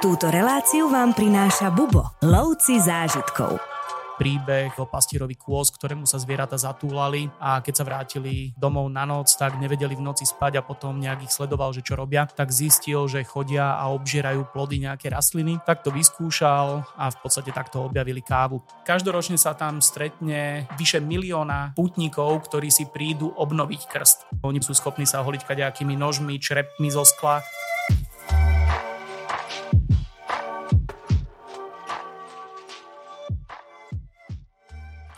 Túto reláciu vám prináša Bubo, lovci zážitkov príbeh o pastierovi kôz, ktorému sa zvieratá zatúlali a keď sa vrátili domov na noc, tak nevedeli v noci spať a potom nejak ich sledoval, že čo robia, tak zistil, že chodia a obžierajú plody nejaké rastliny. Tak to vyskúšal a v podstate takto objavili kávu. Každoročne sa tam stretne vyše milióna putníkov, ktorí si prídu obnoviť krst. Oni sú schopní sa holiť kadejakými nožmi, črepmi zo skla.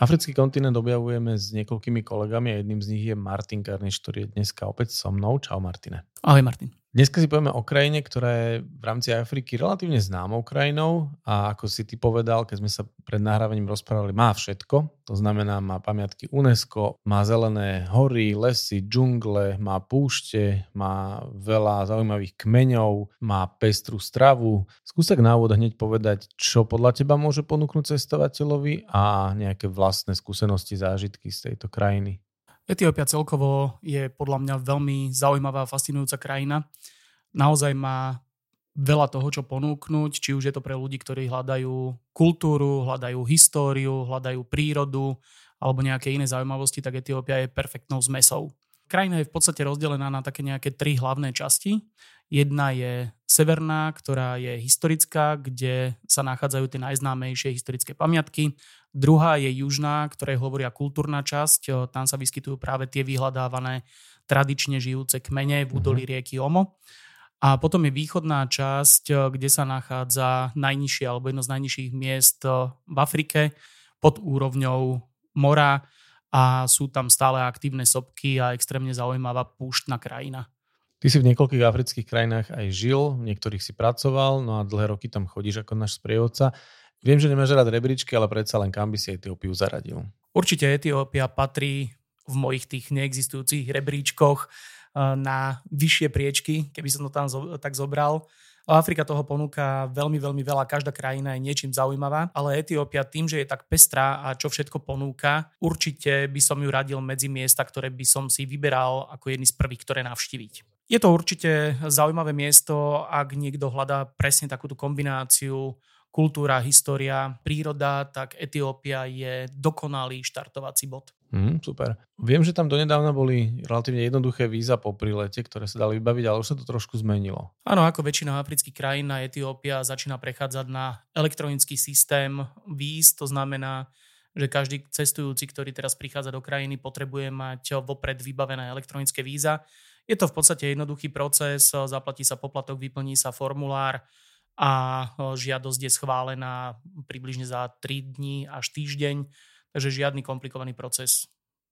Africký kontinent objavujeme s niekoľkými kolegami a jedným z nich je Martin Karniš, ktorý je dneska opäť so mnou. Čau Martine. Ahoj Martin. Dneska si povieme o krajine, ktorá je v rámci Afriky relatívne známou krajinou a ako si ty povedal, keď sme sa pred nahrávaním rozprávali, má všetko. To znamená, má pamiatky UNESCO, má zelené hory, lesy, džungle, má púšte, má veľa zaujímavých kmeňov, má pestrú stravu. Skús tak na hneď povedať, čo podľa teba môže ponúknuť cestovateľovi a nejaké vlastné skúsenosti, zážitky z tejto krajiny. Etiópia celkovo je podľa mňa veľmi zaujímavá a fascinujúca krajina. Naozaj má veľa toho, čo ponúknuť, či už je to pre ľudí, ktorí hľadajú kultúru, hľadajú históriu, hľadajú prírodu alebo nejaké iné zaujímavosti, tak Etiópia je perfektnou zmesou. Krajina je v podstate rozdelená na také nejaké tri hlavné časti. Jedna je severná, ktorá je historická, kde sa nachádzajú tie najznámejšie historické pamiatky. Druhá je južná, ktorej hovoria kultúrna časť. Tam sa vyskytujú práve tie vyhľadávané tradične žijúce kmene v údolí mhm. rieky Omo. A potom je východná časť, kde sa nachádza najnižšie alebo jedno z najnižších miest v Afrike pod úrovňou mora a sú tam stále aktívne sopky a extrémne zaujímavá púštna krajina. Ty si v niekoľkých afrických krajinách aj žil, v niektorých si pracoval, no a dlhé roky tam chodíš ako náš sprievodca. Viem, že nemáš rád rebríčky, ale predsa len kam by si Etiópiu zaradil? Určite Etiópia patrí v mojich tých neexistujúcich rebríčkoch eh, na vyššie priečky, keby som to tam tak zobral. Afrika toho ponúka veľmi, veľmi veľa, každá krajina je niečím zaujímavá, ale Etiópia tým, že je tak pestrá a čo všetko ponúka, určite by som ju radil medzi miesta, ktoré by som si vyberal ako jedný z prvých, ktoré navštíviť. Je to určite zaujímavé miesto, ak niekto hľadá presne takúto kombináciu kultúra, história, príroda, tak Etiópia je dokonalý štartovací bod. Mm, super. Viem, že tam donedávna boli relatívne jednoduché víza po prilete, ktoré sa dali vybaviť, ale už sa to trošku zmenilo. Áno, ako väčšina afrických krajín, na Etiópia začína prechádzať na elektronický systém víz, to znamená, že každý cestujúci, ktorý teraz prichádza do krajiny, potrebuje mať vopred vybavené elektronické víza. Je to v podstate jednoduchý proces, zaplatí sa poplatok, vyplní sa formulár, a žiadosť je schválená približne za 3 dní až týždeň, takže žiadny komplikovaný proces,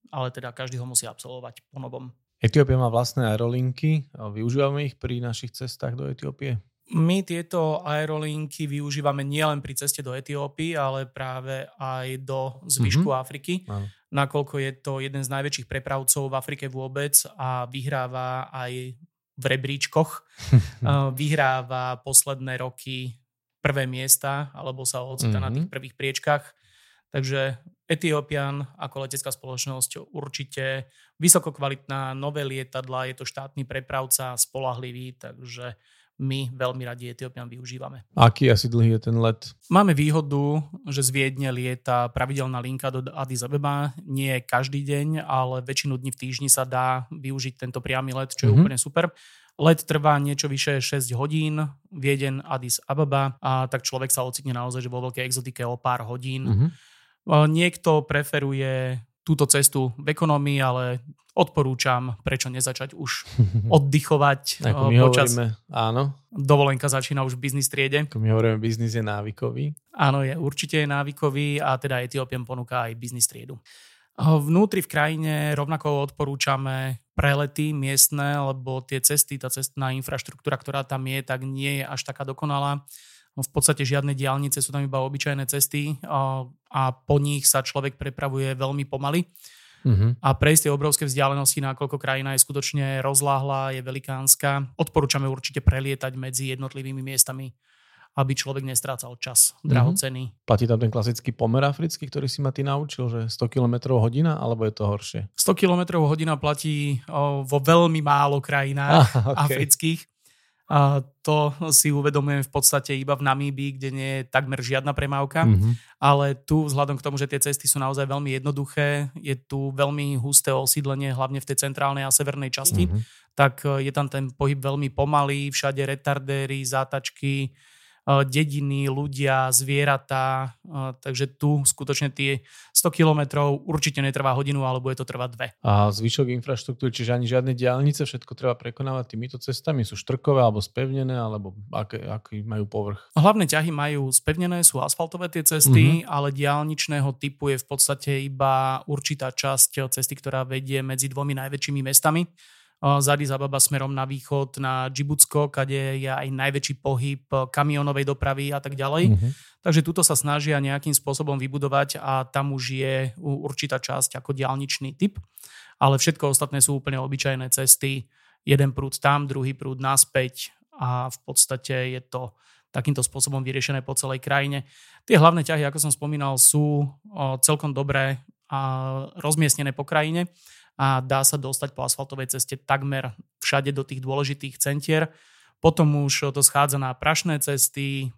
ale teda každý ho musí absolvovať po novom. Etiópia má vlastné aerolinky, využívame ich pri našich cestách do Etiópie? My tieto aerolinky využívame nielen pri ceste do Etiópie, ale práve aj do zvyšku mm-hmm. Afriky, Áno. nakoľko je to jeden z najväčších prepravcov v Afrike vôbec a vyhráva aj v rebríčkoch. Vyhráva posledné roky prvé miesta, alebo sa ocita mm-hmm. na tých mhm. prvých priečkách. Takže Ethiopian ako letecká spoločnosť určite vysokokvalitná, nové lietadla, je to štátny prepravca, spolahlivý, takže my veľmi radi Etiópian využívame. Aký asi dlhý je ten let? Máme výhodu, že z Viedne lieta pravidelná linka do Addis Abeba. Nie každý deň, ale väčšinu dní v týždni sa dá využiť tento priamy let, čo je mm-hmm. úplne super. Let trvá niečo vyše 6 hodín, Vieden Addis Ababa a tak človek sa ocitne naozaj že vo veľkej exotike o pár hodín. Mm-hmm. Niekto preferuje túto cestu v ekonomii, ale odporúčam, prečo nezačať už oddychovať Ako my počas... Hovoríme, áno. Dovolenka začína už v biznis triede. Ako my hovoríme, biznis je návykový. Áno, je, určite je návykový a teda Etiópian ponúka aj biznis triedu. Vnútri v krajine rovnako odporúčame prelety miestne, lebo tie cesty, tá cestná infraštruktúra, ktorá tam je, tak nie je až taká dokonalá. V podstate žiadne diálnice, sú tam iba obyčajné cesty a po nich sa človek prepravuje veľmi pomaly. Uh-huh. A prejsť tie obrovské vzdialenosti, nakoľko krajina je skutočne rozláhla, je velikánska. Odporúčame určite prelietať medzi jednotlivými miestami, aby človek nestrácal čas, drahocený. Uh-huh. Platí tam ten klasický pomer africký, ktorý si ma ty naučil, že 100 km hodina, alebo je to horšie? 100 km hodina platí o, vo veľmi málo krajinách ah, okay. afrických. A to si uvedomujem v podstate iba v Namíbii, kde nie je takmer žiadna premávka. Mm-hmm. Ale tu vzhľadom k tomu, že tie cesty sú naozaj veľmi jednoduché, je tu veľmi husté osídlenie, hlavne v tej centrálnej a severnej časti, mm-hmm. tak je tam ten pohyb veľmi pomalý, všade retardéry, zátačky, dediny, ľudia, zvieratá, eh, takže tu skutočne tie 100 kilometrov určite netrvá hodinu, alebo je to trvá dve. A zvyšok infraštruktúry, čiže ani žiadne diálnice, všetko treba prekonávať týmito cestami, sú štrkové alebo spevnené, alebo aké, aký majú povrch? Hlavné ťahy majú spevnené, sú asfaltové tie cesty, uh-huh. ale diálničného typu je v podstate iba určitá časť cesty, ktorá vedie medzi dvomi najväčšími mestami z Addis Ababa smerom na východ na Džibutsko, kde je aj najväčší pohyb kamionovej dopravy a tak ďalej. Mm-hmm. Takže tuto sa snažia nejakým spôsobom vybudovať a tam už je určitá časť ako diálničný typ, ale všetko ostatné sú úplne obyčajné cesty. Jeden prúd tam, druhý prúd naspäť a v podstate je to takýmto spôsobom vyriešené po celej krajine. Tie hlavné ťahy, ako som spomínal, sú celkom dobré a rozmiestnené po krajine a dá sa dostať po asfaltovej ceste takmer všade do tých dôležitých centier. Potom už to schádza na prašné cesty,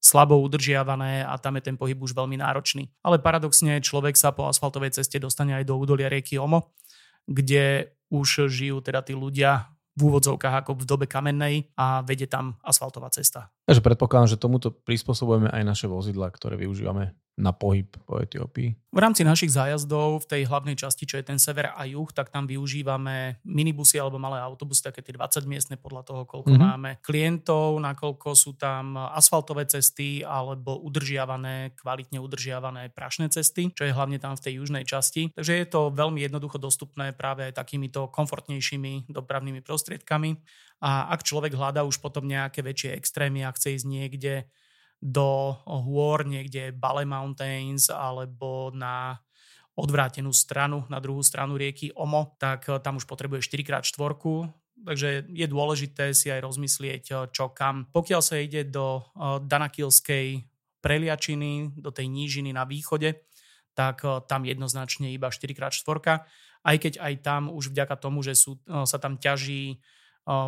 slabo udržiavané a tam je ten pohyb už veľmi náročný. Ale paradoxne človek sa po asfaltovej ceste dostane aj do údolia rieky Omo, kde už žijú teda tí ľudia v úvodzovkách ako v dobe kamennej a vedie tam asfaltová cesta. Takže predpokladám, že tomuto prispôsobujeme aj naše vozidla, ktoré využívame na pohyb po Etiópii? V rámci našich zájazdov v tej hlavnej časti, čo je ten sever a juh, tak tam využívame minibusy alebo malé autobusy, také tie 20 miestne podľa toho, koľko mm-hmm. máme klientov, nakoľko sú tam asfaltové cesty alebo udržiavané, kvalitne udržiavané prašné cesty, čo je hlavne tam v tej južnej časti. Takže je to veľmi jednoducho dostupné práve aj takýmito komfortnejšími dopravnými prostriedkami. A ak človek hľadá už potom nejaké väčšie extrémy a chce ísť niekde do hôr, niekde Bale Mountains alebo na odvrátenú stranu, na druhú stranu rieky Omo, tak eh, tam už potrebuje 4x4, takže je dôležité si aj rozmyslieť, eh, čo kam. Pokiaľ sa ide do eh, Danakilskej preliačiny, do tej nížiny na východe, tak tam jednoznačne iba 4x4, aj keď aj tam už vďaka tomu, že sú, sa tam ťaží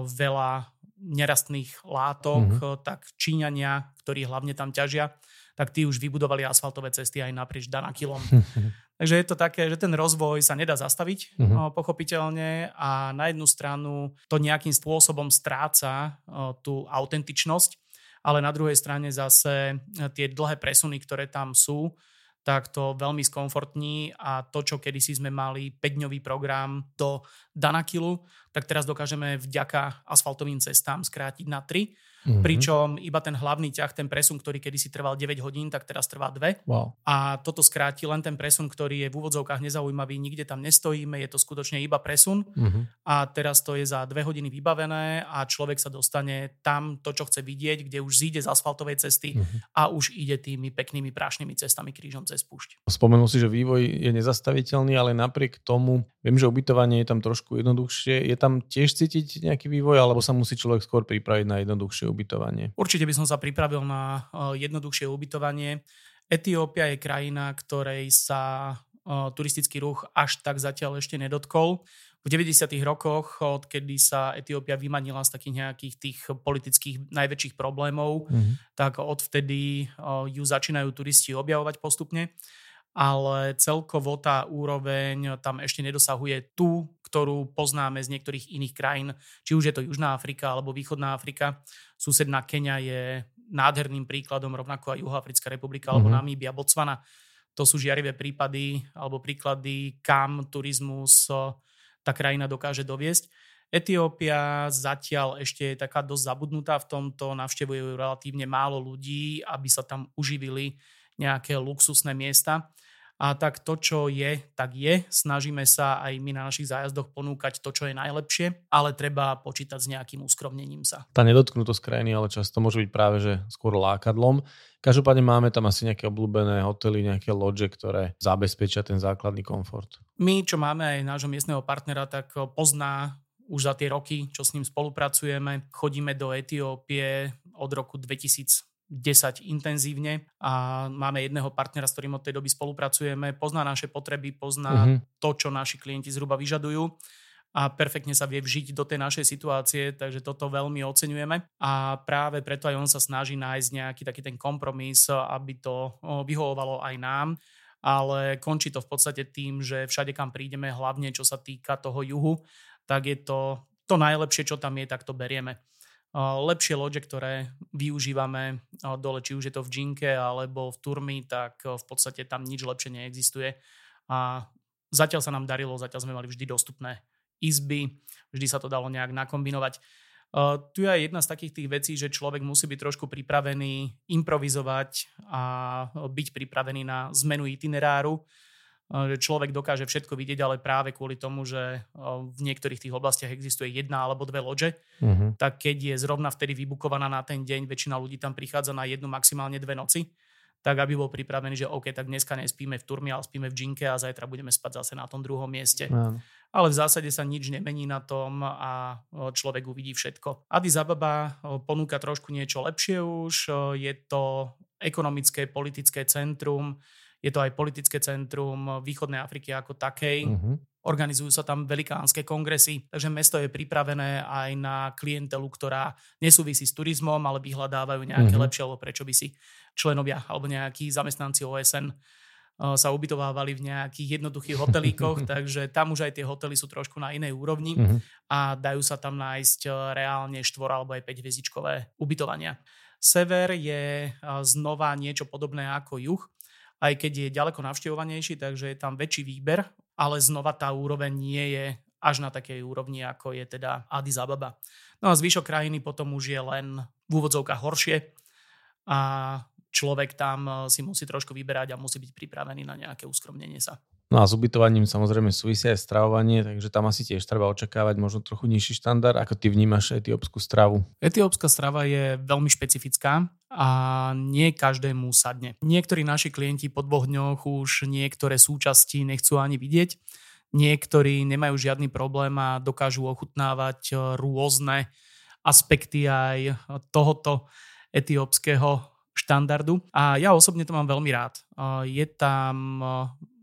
veľa nerastných látok, mm-hmm. tak Číňania, ktorí hlavne tam ťažia, tak tí už vybudovali asfaltové cesty aj naprieč Danakilom. Takže je to také, že ten rozvoj sa nedá zastaviť, mm-hmm. pochopiteľne, a na jednu stranu to nejakým spôsobom stráca tú autentičnosť, ale na druhej strane zase tie dlhé presuny, ktoré tam sú, tak to veľmi skomfortní a to, čo kedysi sme mali 5-dňový program do Danakilu, tak teraz dokážeme vďaka asfaltovým cestám skrátiť na 3 Mm-hmm. Pričom iba ten hlavný ťah, ten presun, ktorý kedysi trval 9 hodín, tak teraz trvá 2. Wow. A toto skráti len ten presun, ktorý je v úvodzovkách nezaujímavý, nikde tam nestojíme, je to skutočne iba presun. Mm-hmm. A teraz to je za 2 hodiny vybavené a človek sa dostane tam, to, čo chce vidieť, kde už zíde z asfaltovej cesty mm-hmm. a už ide tými peknými prášnymi cestami krížom cez púšť. Spomenul si, že vývoj je nezastaviteľný, ale napriek tomu viem, že ubytovanie je tam trošku jednoduchšie. Je tam tiež cítiť nejaký vývoj, alebo sa musí človek skôr pripraviť na jednoduchšie ubytovanie? Určite by som sa pripravil na eh, jednoduchšie ubytovanie. Etiópia je krajina, ktorej sa eh, turistický ruch až tak zatiaľ ešte nedotkol. V 90. rokoch, odkedy sa Etiópia vymanila z takých nejakých tých politických najväčších problémov, mm-hmm. tak odvtedy eh, ju začínajú turisti objavovať postupne ale celkovo tá úroveň tam ešte nedosahuje tú, ktorú poznáme z niektorých iných krajín, či už je to Južná Afrika alebo Východná Afrika. Susedná Kenia je nádherným príkladom, rovnako aj Juhoafrická republika alebo mm-hmm. Namíbia, Botswana. To sú žiarivé prípady alebo príklady, kam turizmus tá krajina dokáže doviesť. Etiópia zatiaľ ešte je taká dosť zabudnutá v tomto, navštevujú relatívne málo ľudí, aby sa tam uživili nejaké luxusné miesta. A tak to, čo je, tak je. Snažíme sa aj my na našich zájazdoch ponúkať to, čo je najlepšie, ale treba počítať s nejakým uskromnením sa. Tá nedotknutosť krajiny ale často môže byť práve že skôr lákadlom. Každopádne máme tam asi nejaké obľúbené hotely, nejaké lodže, ktoré zabezpečia ten základný komfort. My, čo máme aj nášho miestneho partnera, tak pozná už za tie roky, čo s ním spolupracujeme. Chodíme do Etiópie od roku 2000 10 intenzívne a máme jedného partnera, s ktorým od tej doby spolupracujeme, pozná naše potreby, pozná uh-huh. to, čo naši klienti zhruba vyžadujú a perfektne sa vie vžiť do tej našej situácie, takže toto veľmi oceňujeme a práve preto aj on sa snaží nájsť nejaký taký ten kompromis, aby to vyhovovalo aj nám ale končí to v podstate tým, že všade, kam prídeme, hlavne čo sa týka toho juhu, tak je to to najlepšie, čo tam je, tak to berieme. Lepšie lode, ktoré využívame dole, či už je to v Džinke alebo v Turmi, tak v podstate tam nič lepšie neexistuje. A zatiaľ sa nám darilo, zatiaľ sme mali vždy dostupné izby, vždy sa to dalo nejak nakombinovať. Uh, tu je jedna z takých tých vecí, že človek musí byť trošku pripravený improvizovať a byť pripravený na zmenu itineráru. Uh, že človek dokáže všetko vidieť, ale práve kvôli tomu, že uh, v niektorých tých oblastiach existuje jedna alebo dve lože, uh-huh. tak keď je zrovna vtedy vybukovaná na ten deň, väčšina ľudí tam prichádza na jednu, maximálne dve noci, tak aby bol pripravený, že OK, tak dneska nespíme v Turmi, ale spíme v Džinke a zajtra budeme spať zase na tom druhom mieste. Uh-huh ale v zásade sa nič nemení na tom a človek uvidí všetko. Addis Ababa ponúka trošku niečo lepšie už, je to ekonomické, politické centrum, je to aj politické centrum východnej Afriky ako takej. Uh-huh. Organizujú sa tam velikánske kongresy, takže mesto je pripravené aj na klientelu, ktorá nesúvisí s turizmom, ale vyhľadávajú nejaké uh-huh. lepšie, alebo prečo by si členovia alebo nejakí zamestnanci OSN sa ubytovávali v nejakých jednoduchých hotelíkoch, takže tam už aj tie hotely sú trošku na inej úrovni uh-huh. a dajú sa tam nájsť e, reálne 4 alebo aj 5 hviezdičkové ubytovania. Sever je e, znova niečo podobné ako juh, aj keď je ďaleko navštevovanejší, takže je tam väčší výber, ale znova tá úroveň nie je až na takej úrovni, ako je teda Addis Ababa. No a zvyšok krajiny potom už je len v úvodzovkách horšie a človek tam eh, si musí trošku vyberať a musí byť pripravený na nejaké uskromnenie sa. No a s ubytovaním samozrejme súvisia aj stravovanie, takže tam asi tiež treba očakávať možno trochu nižší štandard. Ako ty vnímaš etiópsku stravu? Etiópska strava je veľmi špecifická a nie každému sadne. Niektorí naši klienti po dvoch dňoch už niektoré súčasti nechcú ani vidieť. Niektorí nemajú žiadny problém a dokážu ochutnávať eh, rôzne aspekty aj tohoto etiópskeho štandardu. A ja osobne to mám veľmi rád. Je tam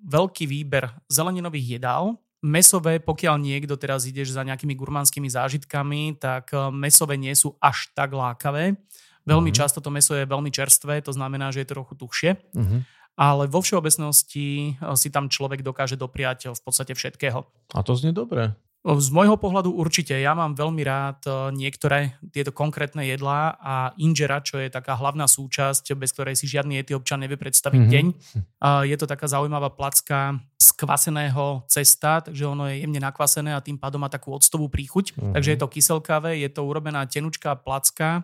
veľký výber zeleninových jedál, Mesové, pokiaľ niekto teraz ideš za nejakými gurmanskými zážitkami, tak mesové nie sú až tak lákavé. Veľmi uh-huh. často to meso je veľmi čerstvé, to znamená, že je trochu tuhšie. Uh-huh. Ale vo všeobecnosti si tam človek dokáže dopriať v podstate všetkého. A to znie dobre. Z môjho pohľadu určite. Ja mám veľmi rád e, niektoré tieto konkrétne jedlá a inžera, čo je taká hlavná súčasť, bez ktorej si žiadny etiopčan nevie predstaviť mm-hmm. deň. Je to taká zaujímavá placka z kvaseného cesta, takže ono je jemne nakvasené a tým pádom má takú octovú príchuť. Mm-hmm. Takže je to kyselkavé, je to urobená tenučká placka,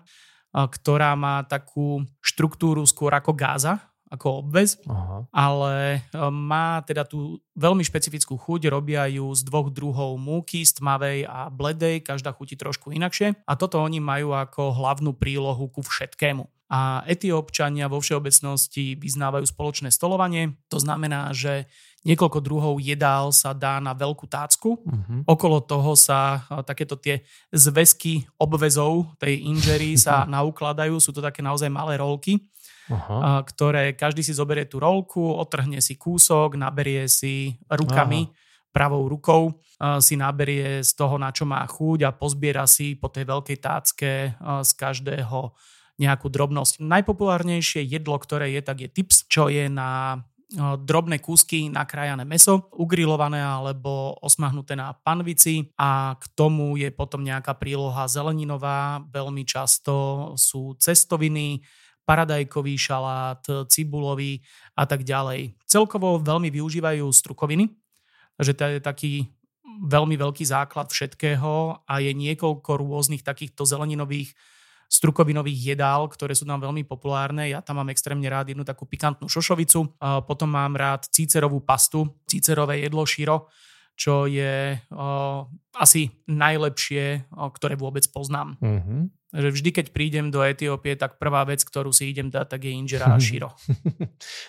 ktorá má takú štruktúru skôr ako gáza, ako obvez, Aha. ale e, má teda tú veľmi špecifickú chuť, robia ju z dvoch druhov múky, z tmavej a bledej, každá chutí trošku inakšie a toto oni majú ako hlavnú prílohu ku všetkému. A etiópčania vo všeobecnosti vyznávajú spoločné stolovanie, to znamená, že niekoľko druhov jedál sa dá na veľkú tácku. Uh-huh. Okolo toho sa e, takéto tie zväzky obvezov tej inžery sa naukladajú. Sú to také naozaj malé rolky Aha. ktoré každý si zoberie tú rolku, otrhne si kúsok, naberie si rukami, Aha. pravou rukou, si naberie z toho, na čo má chuť a pozbiera si po tej veľkej tácke z každého nejakú drobnosť. Najpopulárnejšie jedlo, ktoré je, tak je tips, čo je na drobné kúsky nakrájané meso, ugrilované alebo osmahnuté na panvici a k tomu je potom nejaká príloha zeleninová, veľmi často sú cestoviny, paradajkový šalát, cibulový a tak ďalej. Celkovo veľmi využívajú strukoviny, takže to je taký veľmi veľký základ všetkého a je niekoľko rôznych takýchto zeleninových strukovinových jedál, ktoré sú tam veľmi populárne. Ja tam mám extrémne rád jednu takú pikantnú šošovicu, potom mám rád cícerovú pastu, cícerové jedlo širo, čo je o, asi najlepšie, o, ktoré vôbec poznám. Mm-hmm. Že vždy, keď prídem do Etiópie, tak prvá vec, ktorú si idem dať, tak je inžera a širo.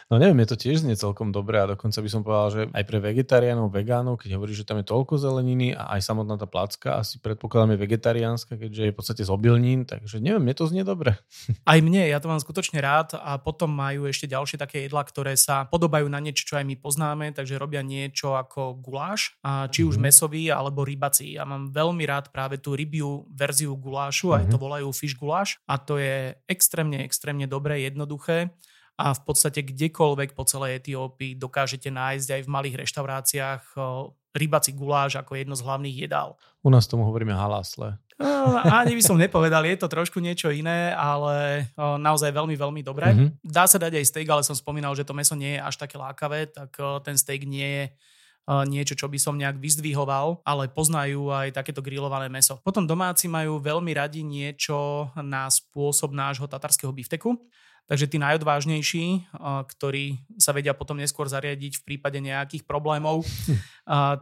No neviem, je to tiež nie celkom dobré a dokonca by som povedal, že aj pre vegetariánov, vegánov, keď hovorí, že tam je toľko zeleniny a aj samotná tá placka asi predpokladám je vegetariánska, keďže je v podstate z obilnín, takže neviem, mne to znie dobre. Aj mne, ja to mám skutočne rád a potom majú ešte ďalšie také jedlá, ktoré sa podobajú na niečo, čo aj my poznáme, takže robia niečo ako guláš, a či už mm-hmm. mesový alebo rybací. Ja mám veľmi rád práve tú rybiu verziu gulášu, mm-hmm. aj to mhm. Volajú fish guláš a to je extrémne, extrémne dobré, jednoduché a v podstate kdekoľvek po celej Etiópii dokážete nájsť aj v malých reštauráciách rybací guláš ako jedno z hlavných jedál. U nás tomu hovoríme halasle. No, ani by som nepovedal, je to trošku niečo iné, ale naozaj veľmi, veľmi dobré. Mm-hmm. Dá sa dať aj steak, ale som spomínal, že to meso nie je až také lákavé, tak ten steak nie je niečo, čo by som nejak vyzdvihoval, ale poznajú aj takéto grillované meso. Potom domáci majú veľmi radi niečo na spôsob nášho tatarského bifteku. Takže tí najodvážnejší, ktorí sa vedia potom neskôr zariadiť v prípade nejakých problémov,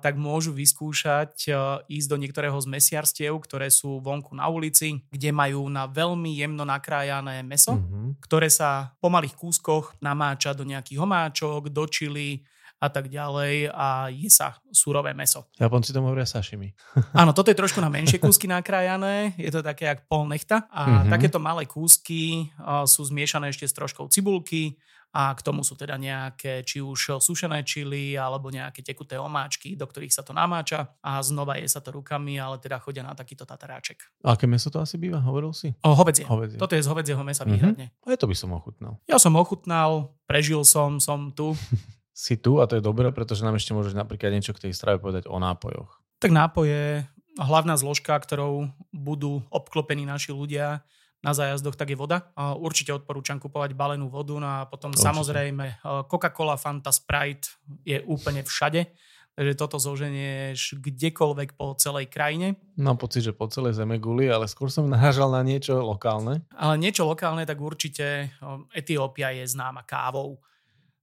tak môžu vyskúšať ísť do niektorého z mesiarstiev, ktoré sú vonku na ulici, kde majú na veľmi jemno nakrájané meso, mm-hmm. ktoré sa po malých kúskoch namáča do nejakých homáčok, do čili, a tak ďalej a je sa surové meso. Japonci tomu hovoria sashimi. Áno, toto je trošku na menšie kúsky nakrájané, je to také jak pol nechta a mm-hmm. takéto malé kúsky sú zmiešané ešte s troškou cibulky a k tomu sú teda nejaké či už sušené čili alebo nejaké tekuté omáčky, do ktorých sa to namáča a znova je sa to rukami, ale teda chodia na takýto tataráček. A aké meso to asi býva, hovoril si? O, hovedzie. hovedzie. Toto je z hovedzieho mesa mm-hmm. výhradne. A to by som ochutnal. Ja som ochutnal, prežil som, som tu. si tu a to je dobré, pretože nám ešte môžeš napríklad niečo k tej strave povedať o nápojoch. Tak nápoje, hlavná zložka, ktorou budú obklopení naši ľudia na zájazdoch, tak je voda. Určite odporúčam kupovať balenú vodu, no a potom Určite. samozrejme e, Coca-Cola, Fanta, Sprite je úplne všade. Takže toto zoženieš kdekoľvek po celej krajine. Mám pocit, že po celej zeme guli, ale skôr som nahážal na niečo lokálne. Ale niečo lokálne, tak určite e, Etiópia je známa kávou.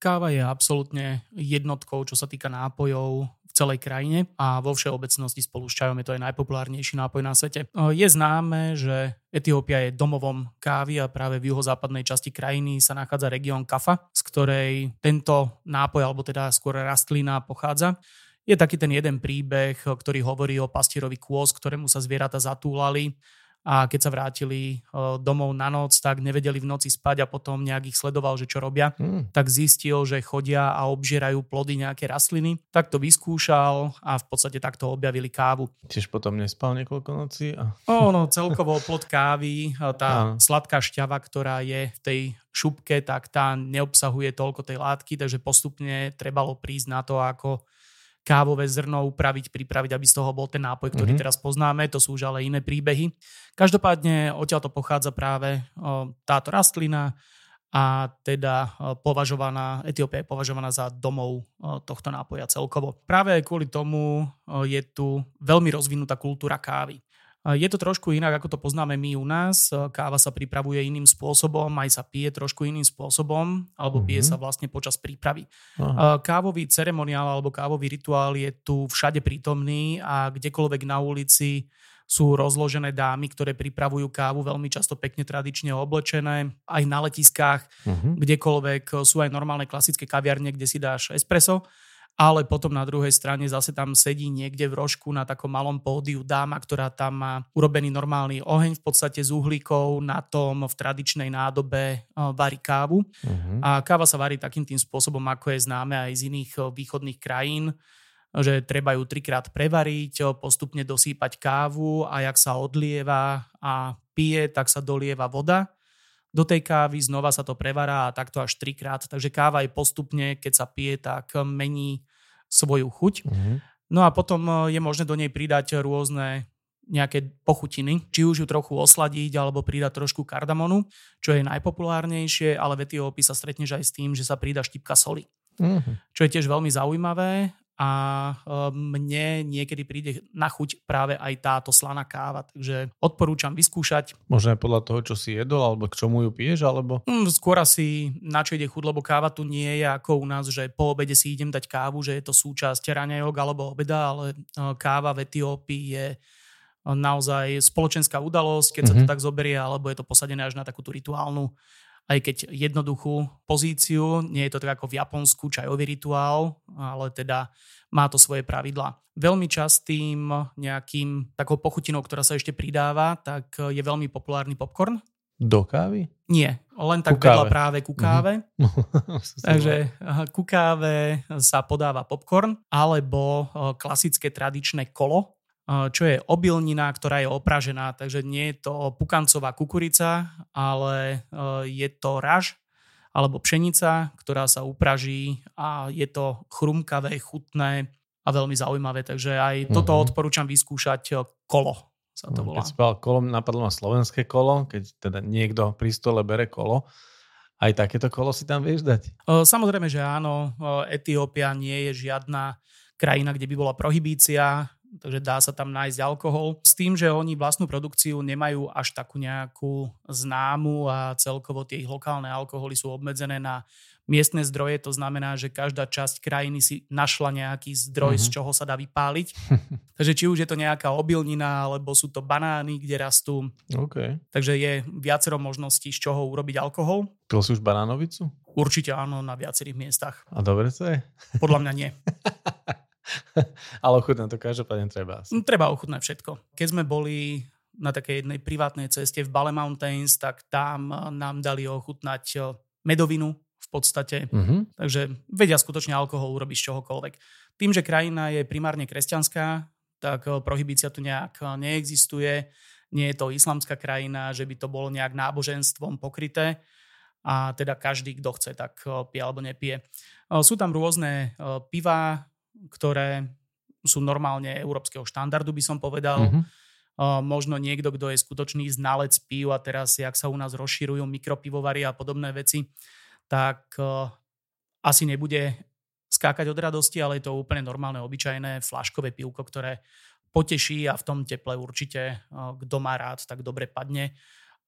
Káva je absolútne jednotkou, čo sa týka nápojov v celej krajine a vo všeobecnosti spolu s čajom je to aj najpopulárnejší nápoj na svete. Je známe, že Etiópia je domovom kávy a práve v juhozápadnej časti krajiny sa nachádza región Kafa, z ktorej tento nápoj, alebo teda skôr rastlina pochádza. Je taký ten jeden príbeh, ktorý hovorí o pastierovi kôz, ktorému sa zvieratá zatúlali a keď sa vrátili domov na noc, tak nevedeli v noci spať a potom nejak ich sledoval, že čo robia, hmm. tak zistil, že chodia a obžierajú plody nejaké rastliny. Tak to vyskúšal a v podstate takto objavili kávu. Tiež potom nespal niekoľko nocí? A... O, no, celkovo plod kávy, tá a. sladká šťava, ktorá je v tej šupke, tak tá neobsahuje toľko tej látky, takže postupne trebalo prísť na to, ako kávové zrno upraviť, pripraviť, aby z toho bol ten nápoj, ktorý mm-hmm. teraz poznáme. To sú už ale iné príbehy. Každopádne odtiaľ to pochádza práve o, táto rastlina a teda považovaná, Etiópia je považovaná za domov tohto nápoja celkovo. Práve kvôli tomu je tu veľmi rozvinutá kultúra kávy. Je to trošku inak, ako to poznáme my u nás. Káva sa pripravuje iným spôsobom, aj sa pije trošku iným spôsobom, alebo mm-hmm. pije sa vlastne počas prípravy. Aha. Kávový ceremoniál alebo kávový rituál je tu všade prítomný a kdekoľvek na ulici sú rozložené dámy, ktoré pripravujú kávu veľmi často pekne tradične oblečené. Aj na letiskách, uh-huh. kdekoľvek sú aj normálne klasické kaviarne, kde si dáš espresso ale potom na druhej strane zase tam sedí niekde v rožku na takom malom pódiu dáma, ktorá tam má urobený normálny oheň v podstate z uhlíkov, na tom v tradičnej nádobe e, varí kávu. Uh-huh. A káva sa varí takým tým spôsobom, ako je známe aj z iných e, východných krajín, že treba ju trikrát prevariť, e, postupne dosýpať kávu a jak sa odlieva a pije, tak sa dolieva voda do tej kávy, znova sa to prevará a takto až trikrát. Takže káva je postupne, keď sa pije, tak mení svoju chuť. Mm-hmm. No a potom e, je možné do nej pridať rôzne nejaké pochutiny, či už ju trochu osladiť alebo pridať trošku kardamonu, čo je najpopulárnejšie, ale v Etiópii sa stretneš aj s tým, že sa pridá štipka soli. Mm-hmm. Čo je tiež veľmi zaujímavé a ehm, mne niekedy príde na chuť práve aj táto slaná káva, takže odporúčam vyskúšať. Možno aj podľa toho, čo si jedol, alebo k čomu ju piješ, alebo? Mm, skôr asi na čo ide chuť, lebo káva tu nie je ako u nás, že po obede si idem dať kávu, že je to súčasť raňajok alebo obeda, ale e, káva v Etiópii je naozaj spoločenská udalosť, keď mm-hmm. sa to mhm. tak zoberie, alebo je to posadené až na takú tú rituálnu, aj keď jednoduchú pozíciu. Nie je to tak ako v Japonsku čajový rituál, ale teda má to svoje pravidlá. Veľmi častým nejakým takou pochutinou, ktorá sa ešte pridáva, tak je veľmi populárny popcorn. Do kávy? Nie, len tak vedľa práve ku káve. Mm-hmm. Takže ku káve sa podáva popcorn alebo klasické tradičné kolo, čo je obilnina, ktorá je opražená, takže nie je to pukancová kukurica, ale je to raž alebo pšenica, ktorá sa upraží a je to chrumkavé, chutné a veľmi zaujímavé. Takže aj toto uh-huh. odporúčam vyskúšať kolo sa to volá. Keď si povedal kolo, napadlo ma slovenské kolo, keď teda niekto pri stole bere kolo. Aj takéto kolo si tam vieš dať? Samozrejme, že áno. Etiópia nie je žiadna krajina, kde by bola prohibícia, takže dá sa tam nájsť alkohol. S tým, že oni vlastnú produkciu nemajú až takú nejakú známu a celkovo tie ich lokálne alkoholy sú obmedzené na miestne zdroje, to znamená, že každá časť krajiny si našla nejaký zdroj, mm-hmm. z mhm. čoho sa dá vypáliť. Takže či už je to nejaká obilnina, alebo sú to banány, kde rastú. Okay. Takže je viacero možností, z čoho urobiť alkohol. Pil si už banánovicu? Určite áno, na viacerých miestach. A dobre to je? Podľa mňa nie. Ale ochutnať to každopádne treba. Asi. Treba ochutnať všetko. Keď sme boli na takej jednej privátnej ceste v Bale Mountains, tak tam nám dali ochutnať medovinu podstate. Uh-huh. Takže vedia skutočne alkohol urobiť z čohokoľvek. Tým, že krajina je primárne kresťanská, tak eh, prohibícia tu nejak eh, neexistuje. Nie je to islamská krajina, že by to bolo nejak náboženstvom pokryté a teda každý, kto chce, tak eh, pije alebo nepije. Sú tam rôzne piva, ktoré sú normálne európskeho štandardu, by som povedal. Uh-huh. Možno niekto, kto je skutočný znalec pív a teraz, jak sa u nás rozširujú mikropivovary a podobné veci, tak uh, asi nebude skákať od radosti, ale je to úplne normálne, obyčajné flaškové pivko, ktoré poteší a v tom teple určite, uh, kto má rád, tak dobre padne.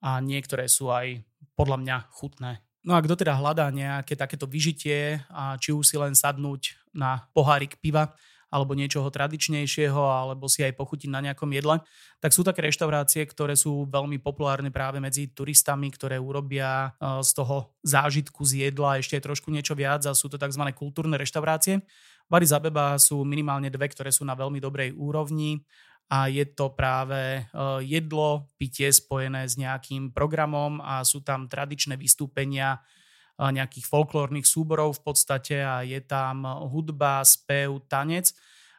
A niektoré sú aj podľa mňa chutné. No a kto teda hľadá nejaké takéto vyžitie, a či už si len sadnúť na pohárik piva, alebo niečoho tradičnejšieho, alebo si aj pochutiť na nejakom jedle, tak sú také reštaurácie, ktoré sú veľmi populárne práve medzi turistami, ktoré urobia e, z toho zážitku z jedla ešte trošku niečo viac a sú to tzv. kultúrne reštaurácie. V Addis Abeba sú minimálne dve, ktoré sú na veľmi dobrej úrovni a je to práve e, jedlo, pitie spojené s nejakým programom a sú tam tradičné vystúpenia nejakých folklórnych súborov v podstate a je tam hudba, spev, tanec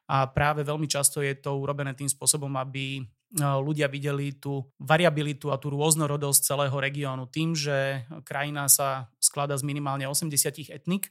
a práve veľmi často je to urobené tým spôsobom, aby ľudia videli tú variabilitu a tú rôznorodosť celého regiónu. Tým, že krajina sa skladá z minimálne 80 etnik,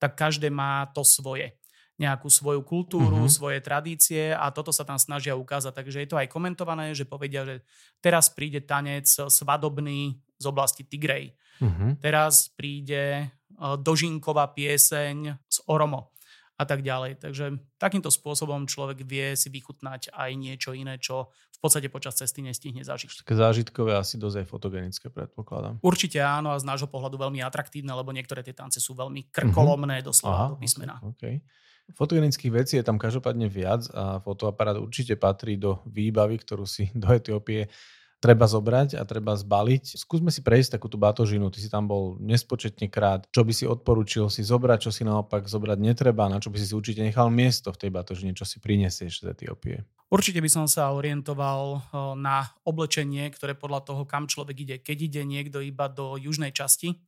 tak každé má to svoje nejakú svoju kultúru, uh-huh. svoje tradície a toto sa tam snažia ukázať. Takže je to aj komentované, že povedia, že teraz príde tanec svadobný z oblasti Tigrej. Uh-huh. Teraz príde dožinková pieseň z Oromo a tak ďalej. Takže takýmto spôsobom človek vie si vychutnať aj niečo iné, čo v podstate počas cesty nestihne zažiť. Také zážitkové asi dosť aj fotogenické, predpokladám. Určite áno a z nášho pohľadu veľmi atraktívne, lebo niektoré tie tance sú veľmi krkolomné, uh-huh. doslova Aha, do písmena. Okay, okay. Fotogenických vecí je tam každopádne viac a fotoaparát určite patrí do výbavy, ktorú si do Etiópie treba zobrať a treba zbaliť. Skúsme si prejsť takú tú batožinu. Ty si tam bol nespočetne krát. Čo by si odporučil si zobrať, čo si naopak zobrať netreba, na čo by si si určite nechal miesto v tej batožine, čo si prinesieš z Etiópie? Určite by som sa orientoval na oblečenie, ktoré podľa toho, kam človek ide. Keď ide niekto iba do južnej časti,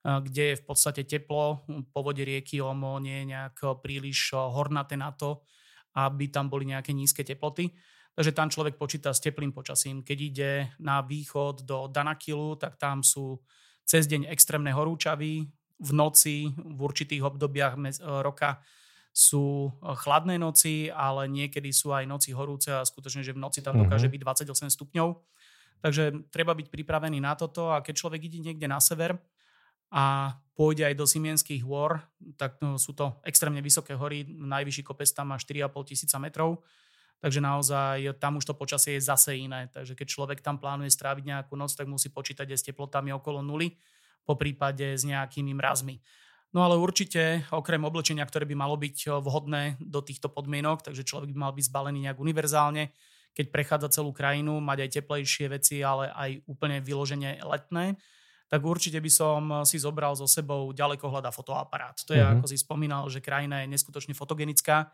kde je v podstate teplo, po vode rieky Omo nie je nejak príliš hornaté na to, aby tam boli nejaké nízke teploty. Takže tam človek počíta s teplým počasím. Keď ide na východ do Danakilu, tak tam sú cez deň extrémne horúčavy, v noci, v určitých obdobiach roka sú chladné noci, ale niekedy sú aj noci horúce a skutočne, že v noci tam dokáže mhm. byť 28 stupňov. Takže treba byť pripravený na toto a keď človek ide niekde na sever, a pôjde aj do Simienských hôr, tak no, sú to extrémne vysoké hory, najvyšší kopec tam má 4,5 tisíca metrov, takže naozaj tam už to počasie je zase iné. Takže keď človek tam plánuje stráviť nejakú noc, tak musí počítať aj s teplotami okolo nuly, po prípade s nejakými mrazmi. No ale určite, okrem oblečenia, ktoré by malo byť vhodné do týchto podmienok, takže človek by mal byť zbalený nejak univerzálne, keď prechádza celú krajinu, mať aj teplejšie veci, ale aj úplne vyloženie letné, tak určite by som si zobral so sebou ďalekohľad a fotoaparát. To je, uh-huh. ako si spomínal, že krajina je neskutočne fotogenická,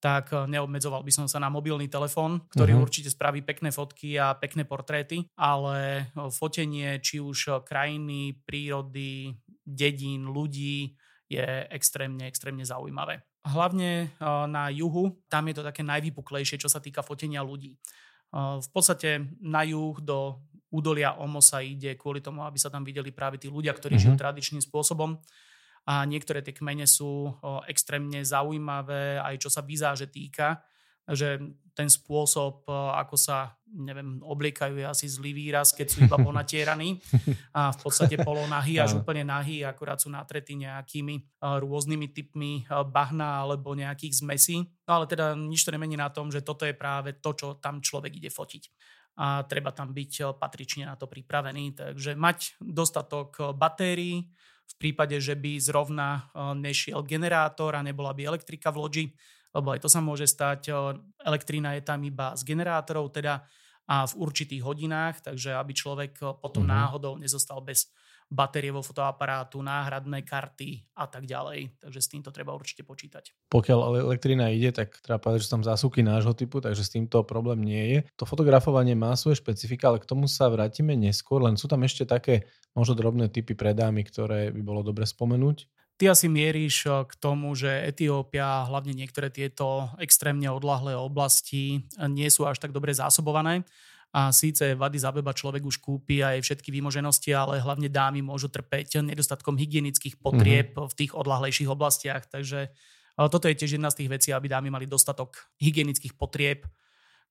tak neobmedzoval by som sa na mobilný telefón, ktorý uh-huh. určite spraví pekné fotky a pekné portréty, ale fotenie či už krajiny, prírody, dedín, ľudí je extrémne, extrémne zaujímavé. Hlavne na juhu, tam je to také najvypuklejšie, čo sa týka fotenia ľudí. V podstate na juh do údolia Omo sa ide kvôli tomu, aby sa tam videli práve tí ľudia, ktorí mm-hmm. žijú tradičným spôsobom. A niektoré tie kmene sú extrémne zaujímavé, aj čo sa vizáže týka že ten spôsob, ako sa, neviem, obliekajú je asi zlý výraz, keď sú iba ponatieraní a v podstate polonahy až úplne nahy, akurát sú natretí nejakými rôznymi typmi bahna alebo nejakých zmesí. No ale teda nič to nemení na tom, že toto je práve to, čo tam človek ide fotiť a treba tam byť patrične na to pripravený. Takže mať dostatok batérií, v prípade, že by zrovna nešiel generátor a nebola by elektrika v loďi, lebo aj to sa môže stať. Elektrína je tam iba z generátorov teda a v určitých hodinách, takže aby človek potom mm-hmm. náhodou nezostal bez batériového fotoaparátu, náhradné karty a tak ďalej. Takže s týmto treba určite počítať. Pokiaľ elektrina ide, tak treba povedať, že tam zásuvky nášho typu, takže s týmto problém nie je. To fotografovanie má svoje špecifika, ale k tomu sa vrátime neskôr, len sú tam ešte také možno drobné typy predámy, ktoré by bolo dobre spomenúť. Ty asi mieríš eh, k tomu, že Etiópia, hlavne niektoré tieto extrémne odlahlé oblasti eh, nie sú až tak dobre zásobované. A síce vady Abeba človek už kúpi aj všetky výmoženosti, ale hlavne dámy môžu trpeť nedostatkom hygienických potrieb mm-hmm. v tých odlahlejších oblastiach. Takže toto je tiež jedna z tých vecí, aby dámy mali dostatok hygienických potrieb,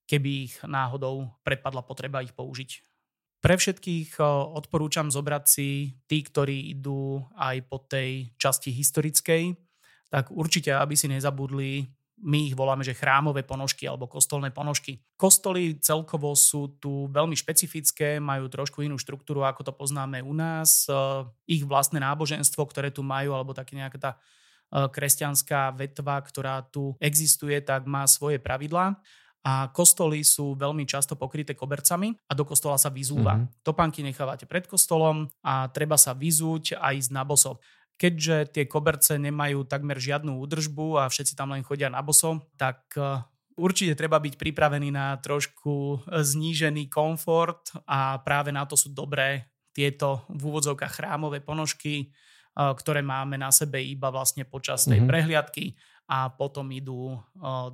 keby ich náhodou prepadla potreba ich použiť. Pre všetkých odporúčam zobrať si tí, ktorí idú aj po tej časti historickej, tak určite, aby si nezabudli, my ich voláme, že chrámové ponožky alebo kostolné ponožky. Kostoly celkovo sú tu veľmi špecifické, majú trošku inú štruktúru, ako to poznáme u nás. Ich vlastné náboženstvo, ktoré tu majú, alebo také nejaká tá kresťanská vetva, ktorá tu existuje, tak má svoje pravidlá a kostoly sú veľmi často pokryté kobercami a do kostola sa vyzúva. Mm-hmm. Topánky nechávate pred kostolom a treba sa vyzúť a ísť na boso. Keďže tie koberce nemajú takmer žiadnu údržbu a všetci tam len chodia na boso, tak e, určite treba byť pripravený na trošku znížený komfort a práve na to sú dobré tieto v úvodzovkách chrámové ponožky, e, ktoré máme na sebe iba vlastne počas tej mm-hmm. prehliadky a potom idú e,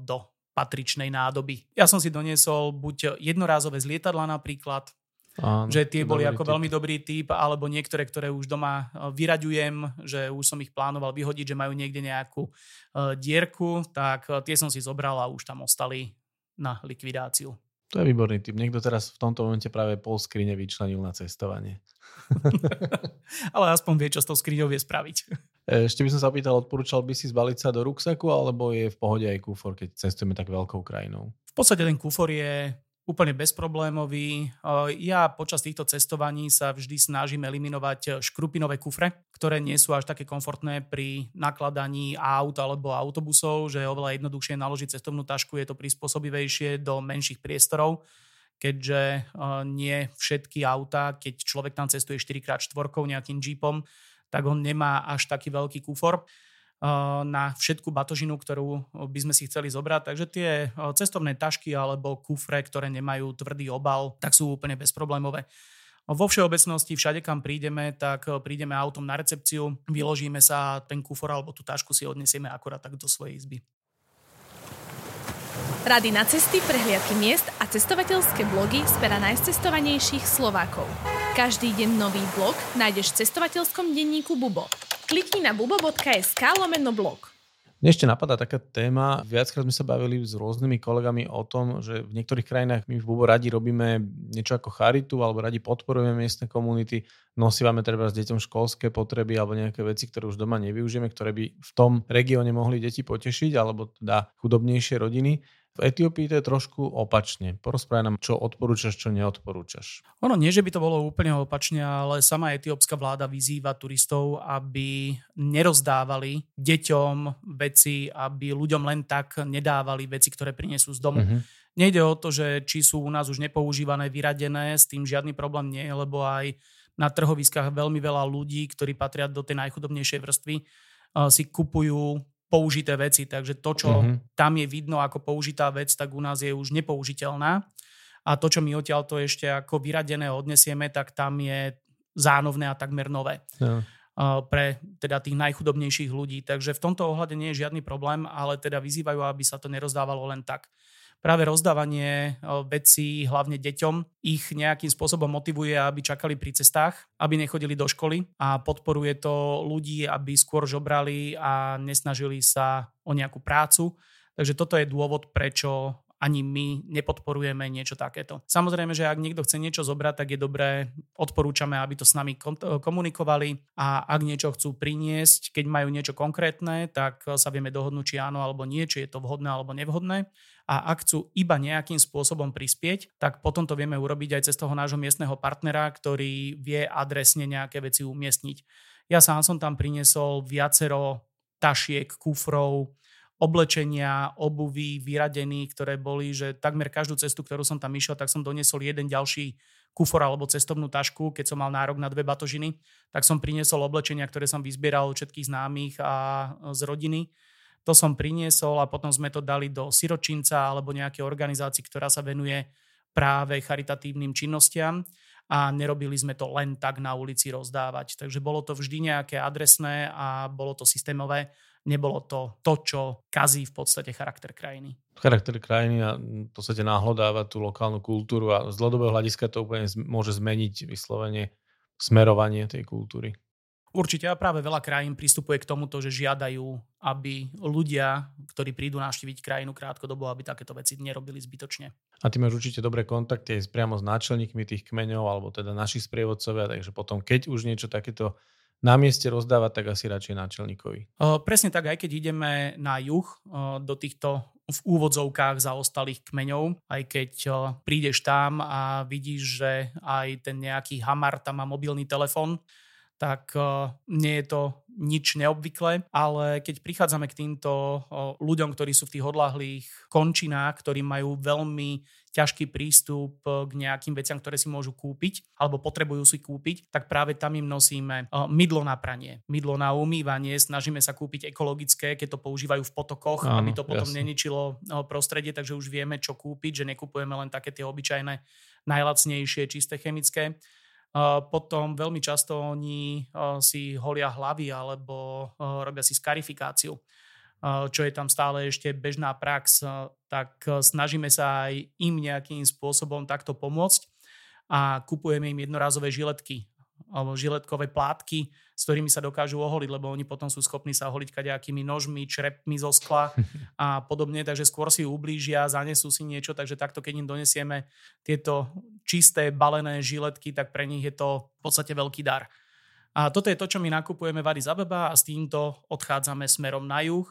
do patričnej nádoby. Ja som si doniesol buď jednorázové z lietadla napríklad, Áno, že tie boli ako typ. veľmi dobrý typ, alebo niektoré, ktoré už doma e, vyraďujem, že už som ich plánoval vyhodiť, že majú niekde nejakú uh, dierku, tak uh, tie som si zobral a už tam ostali na likvidáciu. To je výborný typ. Niekto teraz v tomto momente práve pol skrine vyčlenil na cestovanie. Ale aspoň vie, čo s tou skriňou vie spraviť. Ešte by som sa opýtal, odporúčal by si zbaliť sa do ruksaku, alebo je v pohode aj kufor, keď cestujeme tak veľkou krajinou? V podstate ten kufor je úplne bezproblémový. Ja počas týchto cestovaní sa vždy snažím eliminovať škrupinové kufre, ktoré nie sú až také komfortné pri nakladaní aut alebo autobusov, že je oveľa jednoduchšie naložiť cestovnú tašku, je to prispôsobivejšie do menších priestorov keďže nie všetky auta, keď človek tam cestuje 4x4 nejakým jeepom, tak on nemá až taký veľký kufor eh, na všetku batožinu, ktorú by sme si chceli zobrať. Takže tie eh, cestovné tašky alebo kufre, ktoré nemajú tvrdý obal, tak sú úplne bezproblémové. Vo všeobecnosti všade, kam prídeme, tak eh, prídeme autom na recepciu, vyložíme sa ten kufor alebo tú tašku si odnesieme akorát tak do svojej izby. Rady na cesty, prehliadky miest a cestovateľské blogy z pera najcestovanejších Slovákov. Každý deň nový blog nájdeš v cestovateľskom denníku Bubo. Klikni na bubo.sk lomeno blog. Mne ešte napadá taká téma, viackrát sme sa bavili s rôznymi kolegami o tom, že v niektorých krajinách my v Bubo radi robíme niečo ako charitu alebo radi podporujeme miestne komunity, nosívame treba s deťom školské potreby alebo nejaké veci, ktoré už doma nevyužijeme, ktoré by v tom regióne mohli deti potešiť alebo teda chudobnejšie rodiny. Etiópii to je trošku opačne. Porozprávaj nám, čo odporúčaš, čo neodporúčaš. Ono nie, že by to bolo úplne opačne, ale sama etiópska vláda vyzýva turistov, aby nerozdávali deťom veci, aby ľuďom len tak nedávali veci, ktoré prinesú z domu. Uh-huh. Nejde o to, že či sú u nás už nepoužívané, vyradené, s tým žiadny problém nie je, lebo aj na trhoviskách veľmi veľa ľudí, ktorí patria do tej najchudobnejšej vrstvy, si kupujú použité veci. Takže to, čo mm-hmm. tam je vidno ako použitá vec, tak u nás je už nepoužiteľná. A to, čo my odtiaľ to ešte ako vyradené odnesieme, tak tam je zánovné a takmer nové. Ja pre teda tých najchudobnejších ľudí. Takže v tomto ohľade nie je žiadny problém, ale teda vyzývajú, aby sa to nerozdávalo len tak práve rozdávanie vecí, hlavne deťom, ich nejakým spôsobom motivuje, aby čakali pri cestách, aby nechodili do školy a podporuje to ľudí, aby skôr žobrali a nesnažili sa o nejakú prácu. Takže toto je dôvod, prečo ani my nepodporujeme niečo takéto. Samozrejme, že ak niekto chce niečo zobrať, tak je dobré, odporúčame, aby to s nami komunikovali a ak niečo chcú priniesť, keď majú niečo konkrétne, tak sa vieme dohodnúť, či áno alebo nie, či je to vhodné alebo nevhodné. A ak chcú iba nejakým spôsobom prispieť, tak potom to vieme urobiť aj cez toho nášho miestneho partnera, ktorý vie adresne nejaké veci umiestniť. Ja sám som tam priniesol viacero tašiek, kufrov, oblečenia, obuvy, vyradených, ktoré boli, že takmer každú cestu, ktorú som tam išiel, tak som doniesol jeden ďalší kufor alebo cestovnú tašku, keď som mal nárok na dve batožiny, tak som priniesol oblečenia, ktoré som vyzbieral od všetkých známych a z rodiny. To som priniesol a potom sme to dali do siročinca alebo nejaké organizácii, ktorá sa venuje práve charitatívnym činnostiam a nerobili sme to len tak na ulici rozdávať. Takže bolo to vždy nejaké adresné a bolo to systémové nebolo to to, čo kazí v podstate charakter krajiny. Charakter krajiny a v podstate náhľadáva tú lokálnu kultúru a z dlhodobého hľadiska to úplne môže zmeniť vyslovene smerovanie tej kultúry. Určite a práve veľa krajín pristupuje k tomuto, že žiadajú, aby ľudia, ktorí prídu navštíviť krajinu krátkodobo, aby takéto veci nerobili zbytočne. A ty máš určite dobré kontakty aj priamo s náčelníkmi tých kmeňov alebo teda našich sprievodcovia, takže potom keď už niečo takéto na mieste rozdávať, tak asi radšej náčelníkovi. presne tak, aj keď ideme na juh do týchto v úvodzovkách zaostalých kmeňov, aj keď prídeš tam a vidíš, že aj ten nejaký hamar tam má mobilný telefón, tak nie je to nič neobvyklé, ale keď prichádzame k týmto ľuďom, ktorí sú v tých odlahlých končinách, ktorí majú veľmi ťažký prístup k nejakým veciam, ktoré si môžu kúpiť alebo potrebujú si kúpiť, tak práve tam im nosíme mydlo na pranie, mydlo na umývanie, snažíme sa kúpiť ekologické, keď to používajú v potokoch, Áno, aby to potom jasne. neničilo prostredie, takže už vieme, čo kúpiť, že nekupujeme len také tie obyčajné najlacnejšie, čisté chemické potom veľmi často oni si holia hlavy alebo robia si skarifikáciu, čo je tam stále ešte bežná prax, tak snažíme sa aj im nejakým spôsobom takto pomôcť a kupujeme im jednorázové žiletky alebo žiletkové plátky, s ktorými sa dokážu oholiť, lebo oni potom sú schopní sa oholiť kadejakými nožmi, črepmi zo skla a podobne, takže skôr si ublížia, zanesú si niečo, takže takto keď im donesieme tieto čisté balené žiletky, tak pre nich je to v podstate veľký dar. A toto je to, čo my nakupujeme v Addis Abeba a s týmto odchádzame smerom na juh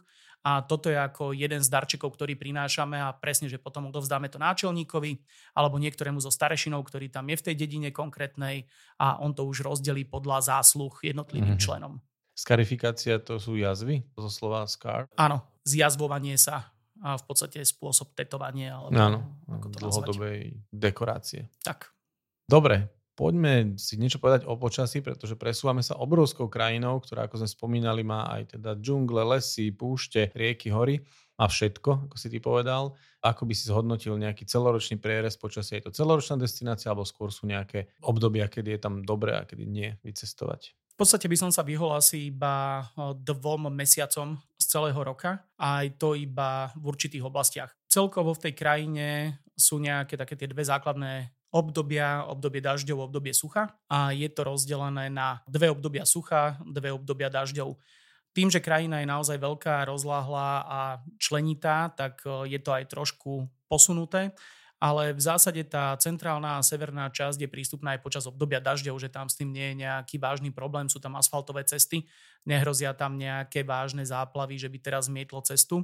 a toto je ako jeden z darčekov, ktorý prinášame a presne, že potom odovzdáme to náčelníkovi alebo niektorému zo starešinov, ktorý tam je v tej dedine konkrétnej a on to už rozdelí podľa zásluh jednotlivým mm-hmm. členom. Skarifikácia to sú jazvy? Zo slova scar? Áno, zjazvovanie sa a v podstate spôsob tetovania. Alebo Áno, ako to dlhodobej nazvať. dekorácie. Tak. Dobre, poďme si niečo povedať o počasí, pretože presúvame sa obrovskou krajinou, ktorá, ako sme spomínali, má aj teda džungle, lesy, púšte, rieky, hory. Má všetko, ako si ty povedal. Ako by si zhodnotil nejaký celoročný prierez počasia? Je to celoročná destinácia alebo skôr sú nejaké obdobia, kedy je tam dobre a kedy nie vycestovať? V podstate by som sa vyhol asi iba dvom mesiacom z celého roka a aj to iba v určitých oblastiach. Celkovo v tej krajine sú nejaké také tie dve základné obdobia, obdobie dažďov, obdobie sucha. A je to rozdelené na dve obdobia sucha, dve obdobia dažďov. Tým, že krajina je naozaj veľká, rozláhlá a členitá, tak e, je to aj trošku posunuté, ale v zásade tá centrálna a severná časť je prístupná aj počas obdobia dažďov, že tam s tým nie je nejaký vážny problém, sú tam asfaltové cesty, nehrozia tam nejaké vážne záplavy, že by teraz zmietlo cestu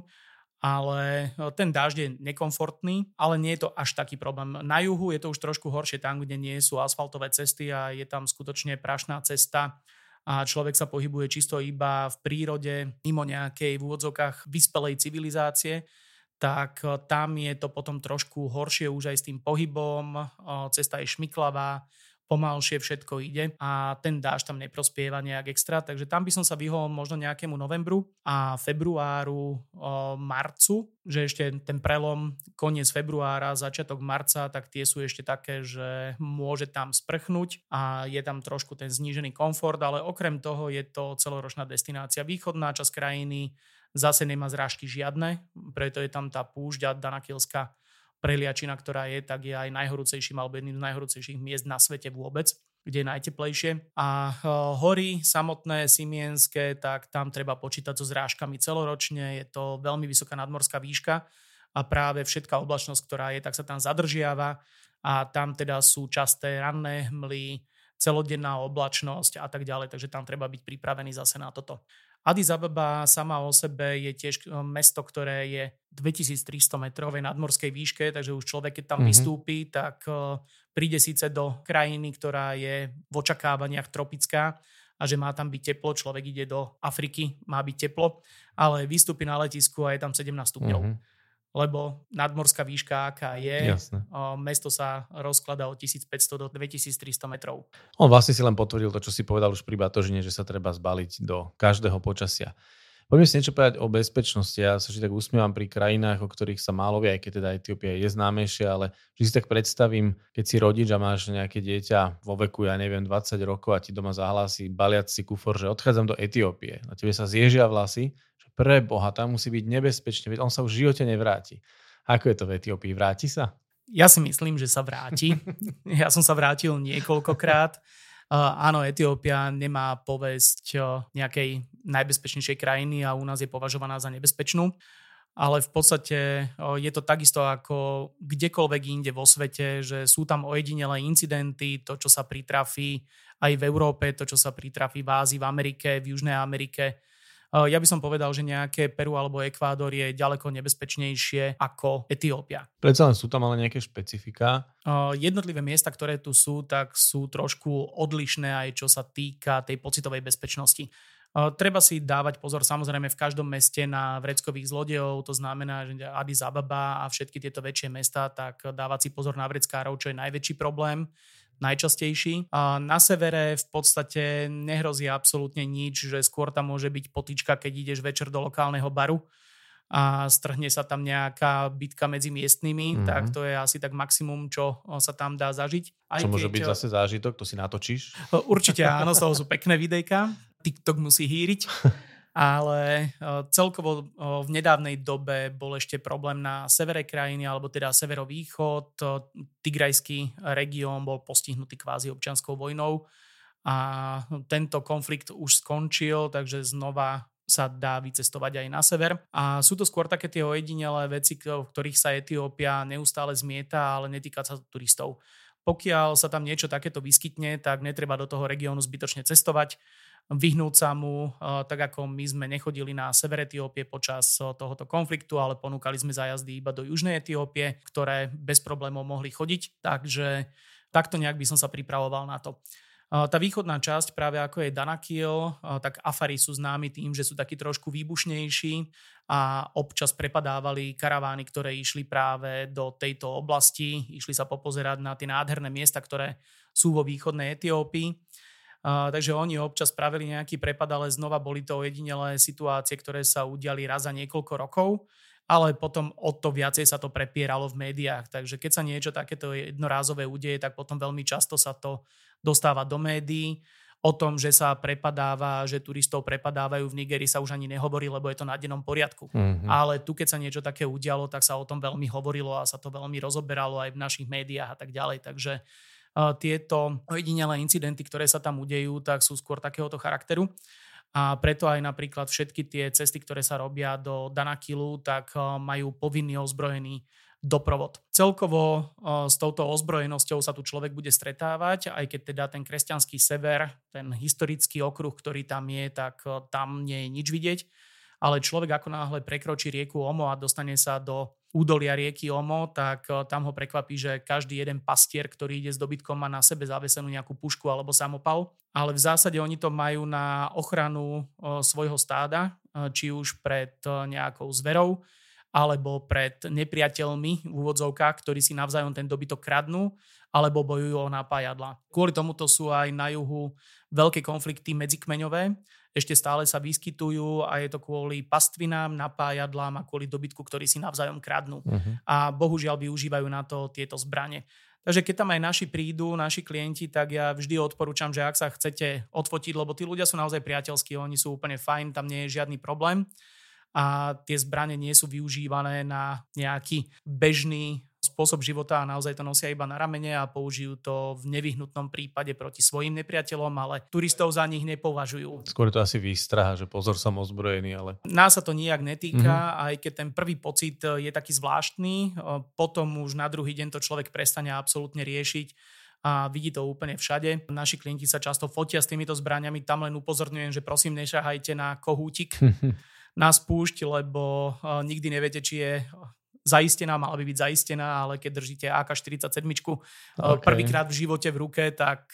ale e, ten dážď je nekomfortný, ale nie je to až taký problém. Na juhu je to už trošku horšie tam, kde nie sú asfaltové cesty a je tam skutočne prašná cesta a človek sa pohybuje čisto iba v prírode, mimo nejakej v úvodzovkách vyspelej civilizácie, tak tam je to potom trošku horšie už aj s tým pohybom, cesta je šmiklavá, pomalšie všetko ide a ten dáž tam neprospieva nejak extra, takže tam by som sa vyhol možno nejakému novembru a februáru, marcu, že ešte ten prelom koniec februára, začiatok marca, tak tie sú ešte také, že môže tam sprchnúť a je tam trošku ten znížený komfort, ale okrem toho je to celoročná destinácia. Východná časť krajiny zase nemá zrážky žiadne, preto je tam tá púšť Danakilská preliačina, ktorá je, tak je aj najhorúcejším alebo jedným z najhorúcejších miest na svete vôbec kde je najteplejšie. A e, hory samotné simienské, tak tam treba počítať so zrážkami celoročne. Je to veľmi vysoká nadmorská výška a práve všetká oblačnosť, ktorá je, tak sa tam zadržiava a tam teda sú časté ranné hmly, celodenná oblačnosť a tak ďalej, takže tam treba byť pripravený zase na toto. Addis Ababa sama o sebe je tiež e, mesto, ktoré je 2300 metrovej nadmorskej výške, takže už človek, keď tam mm-hmm. vystúpi, tak e, príde síce do krajiny, ktorá je v očakávaniach tropická a že má tam byť teplo, človek ide do Afriky, má byť teplo, ale vystúpi na letisku a je tam 17 stupňov. Mm-hmm lebo nadmorská výška, aká je, Jasne. Mesto sa rozkladá od 1500 do 2300 metrov. On vlastne si len potvrdil to, čo si povedal už pri Batožine, že sa treba zbaliť do každého počasia. Poďme si niečo povedať o bezpečnosti. Ja sa vždy tak usmievam pri krajinách, o ktorých sa málo vie, aj keď teda Etiópia je známejšia, ale vždy si tak predstavím, keď si rodič a máš nejaké dieťa vo veku, ja neviem, 20 rokov a ti doma zahlási baliac si kufor, že odchádzam do Etiópie. Na tebe sa zježia vlasy, pre Boha, tam musí byť nebezpečne, veď on sa už v živote nevráti. Ako je to v Etiópii? Vráti sa? Ja si myslím, že sa vráti. ja som sa vrátil niekoľkokrát. Uh, áno, Etiópia nemá povesť uh, nejakej najbezpečnejšej krajiny a u nás je považovaná za nebezpečnú. Ale v podstate uh, je to takisto ako kdekoľvek inde vo svete, že sú tam ojedinelé incidenty, to, čo sa pritrafí aj v Európe, to, čo sa pritrafí v Ázii, v Amerike, v Južnej Amerike, ja by som povedal, že nejaké Peru alebo Ekvádor je ďaleko nebezpečnejšie ako Etiópia. Predsa len sú tam ale nejaké špecifika? Eh, jednotlivé miesta, ktoré tu sú, tak sú trošku odlišné aj čo sa týka tej pocitovej bezpečnosti. Eh, treba si dávať pozor samozrejme v každom meste na vreckových zlodejov, to znamená, že Addis Ababa a všetky tieto väčšie mesta, tak dávať si pozor na vreckárov, čo je najväčší problém najčastejší. A na severe v podstate nehrozí absolútne nič, že skôr tam môže byť potička, keď ideš večer do lokálneho baru a strhne sa tam nejaká bitka medzi miestnymi, mm-hmm. tak to je asi tak maximum, čo sa tam dá zažiť. Aj čo môže byť zase zážitok, to si natočíš? Určite áno, z toho sú pekné videjka. TikTok musí hýriť. ale celkovo v nedávnej dobe bol ešte problém na severe krajiny, alebo teda severovýchod. Tigrajský región bol postihnutý kvázi občianskou vojnou a tento konflikt už skončil, takže znova sa dá vycestovať aj na sever. A sú to skôr také tie ojedinelé veci, v ktorých sa Etiópia neustále zmieta, ale netýka sa turistov. Pokiaľ sa tam niečo takéto vyskytne, tak netreba do toho regiónu zbytočne cestovať vyhnúť sa mu, eh, tak ako my sme nechodili na sever Etiópie počas eh, tohoto konfliktu, ale ponúkali sme zájazdy iba do južnej Etiópie, ktoré bez problémov mohli chodiť, takže takto nejak by som sa pripravoval na to. Eh, tá východná časť, práve ako je Danakil, tak Afari sú známi tým, že sú takí trošku výbušnejší a občas prepadávali karavány, ktoré išli práve do tejto oblasti, išli sa popozerať na tie nádherné miesta, ktoré sú vo východnej Etiópii. Uh, takže oni občas spravili nejaký prepad, ale znova boli to ojedinelé situácie, ktoré sa udiali raz za niekoľko rokov, ale potom o to viacej sa to prepieralo v médiách. Takže keď sa niečo takéto jednorázové udeje, tak potom veľmi často sa to dostáva do médií. O tom, že sa prepadáva, že turistov prepadávajú v Nigerii sa už ani nehovorí, lebo je to na dennom poriadku. Mm-hmm. Ale tu, keď sa niečo také udialo, tak sa o tom veľmi hovorilo a sa to veľmi rozoberalo aj v našich médiách a tak ďalej. Takže uh, tieto ojedinelé incidenty, ktoré sa tam udejú, tak sú skôr takéhoto charakteru. A preto aj napríklad všetky tie cesty, ktoré sa robia do Danakilu, tak majú povinný ozbrojený doprovod. Celkovo s touto ozbrojenosťou sa tu človek bude stretávať, aj keď teda ten kresťanský sever, ten historický okruh, ktorý tam je, tak tam nie je nič vidieť. Ale človek ako náhle prekročí rieku Omo a dostane sa do údolia rieky Omo, tak eh, tam ho prekvapí, že každý jeden pastier, ktorý ide s dobytkom, má na sebe zavesenú nejakú pušku alebo samopal. Ale v zásade oni to majú na ochranu eh, svojho stáda, eh, či už pred nejakou zverou, alebo pred nepriateľmi v úvodzovkách, ktorí si navzájom ten dobytok kradnú, alebo bojujú o napájadla. Kvôli tomuto sú aj na juhu veľké konflikty medzikmeňové, ešte stále sa vyskytujú a je to kvôli pastvinám, napájadlám a kvôli dobytku, ktorí si navzájom kradnú. Uh-huh. A bohužiaľ využívajú na to tieto zbranie. Takže keď tam aj naši prídu, naši klienti, tak ja vždy odporúčam, že ak sa chcete odfotiť, lebo tí ľudia sú naozaj priateľskí, oni sú úplne fajn, tam nie je žiadny problém a tie zbranie nie sú využívané na nejaký bežný spôsob života a naozaj to nosia iba na ramene a použijú to v nevyhnutnom prípade proti svojim nepriateľom, ale turistov za nich nepovažujú. Skôr to asi výstraha, že pozor som ozbrojený, ale... Nás sa to nijak netýka, mm-hmm. aj keď ten prvý pocit je taký zvláštny, potom už na druhý deň to človek prestane absolútne riešiť a vidí to úplne všade. Naši klienti sa často fotia s týmito zbraniami, tam len upozorňujem, že prosím nešahajte na kohútik. na spúšť, lebo uh, nikdy neviete, či je zaistená, mala by byť zaistená, ale keď držíte AK-47 okay. prvýkrát v živote v ruke, tak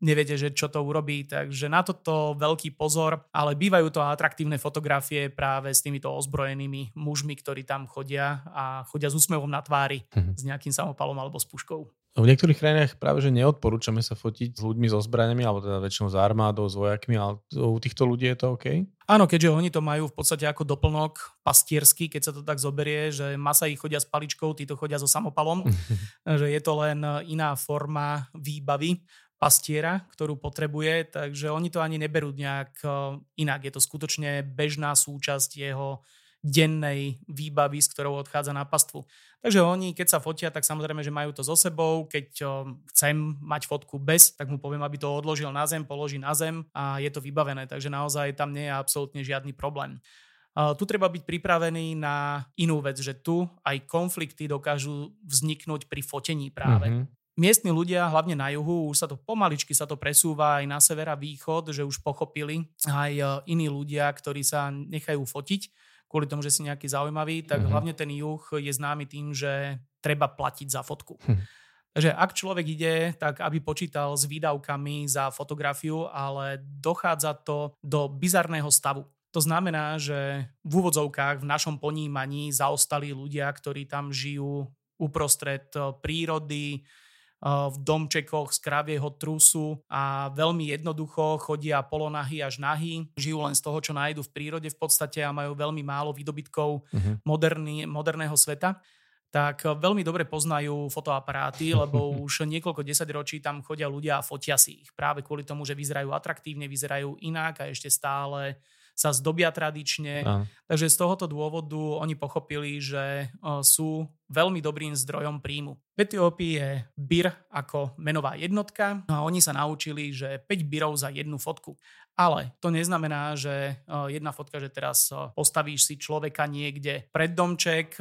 neviete, že čo to urobí. Takže na toto veľký pozor, ale bývajú to atraktívne fotografie práve s týmito ozbrojenými mužmi, ktorí tam chodia a chodia s úsmevom na tvári, mhm. s nejakým samopalom alebo s puškou. V niektorých krajinách práve, že neodporúčame sa fotiť s ľuďmi so zbraniami, alebo teda väčšinou s armádou, s vojakmi, ale u týchto ľudí je to OK? Áno, keďže oni to majú v podstate ako doplnok pastiersky, keď sa to tak zoberie, že Masai chodia s paličkou, títo chodia so samopalom, že je to len iná forma výbavy pastiera, ktorú potrebuje, takže oni to ani neberú nejak eh, inak. Je to skutočne bežná súčasť jeho dennej výbavy, s ktorou odchádza na pastvu. Takže oni, keď sa fotia, tak samozrejme, že majú to so sebou. Keď chcem mať fotku bez, tak mu poviem, aby to odložil na zem, položí na zem a je to vybavené. Takže naozaj tam nie je absolútne žiadny problém. Tu treba byť pripravený na inú vec, že tu aj konflikty dokážu vzniknúť pri fotení práve. Mm-hmm. Miestni ľudia, hlavne na juhu, už sa to pomaličky sa to presúva aj na sever a východ, že už pochopili aj iní ľudia, ktorí sa nechajú fotiť kvôli tomu, že si nejaký zaujímavý, tak mm-hmm. hlavne ten juh je známy tým, že treba platiť za fotku. Hm. Takže ak človek ide, tak aby počítal s výdavkami za fotografiu, ale dochádza to do bizarného stavu. To znamená, že v úvodzovkách v našom ponímaní zaostali ľudia, ktorí tam žijú uprostred prírody, v domčekoch z kravieho trusu a veľmi jednoducho chodia polonahy až nahy, žijú len z toho, čo nájdu v prírode v podstate a majú veľmi málo výdobytkov uh-huh. moderný, moderného sveta tak veľmi dobre poznajú fotoaparáty, lebo už niekoľko desaťročí tam chodia ľudia a fotia si ich. Práve kvôli tomu, že vyzerajú atraktívne, vyzerajú inak a ešte stále sa zdobia tradične. Aha. Takže z tohoto dôvodu oni pochopili, že sú veľmi dobrým zdrojom príjmu. V Etiópii je bir ako menová jednotka a oni sa naučili, že 5 birov za jednu fotku. Ale to neznamená, že jedna fotka, že teraz postavíš si človeka niekde pred domček,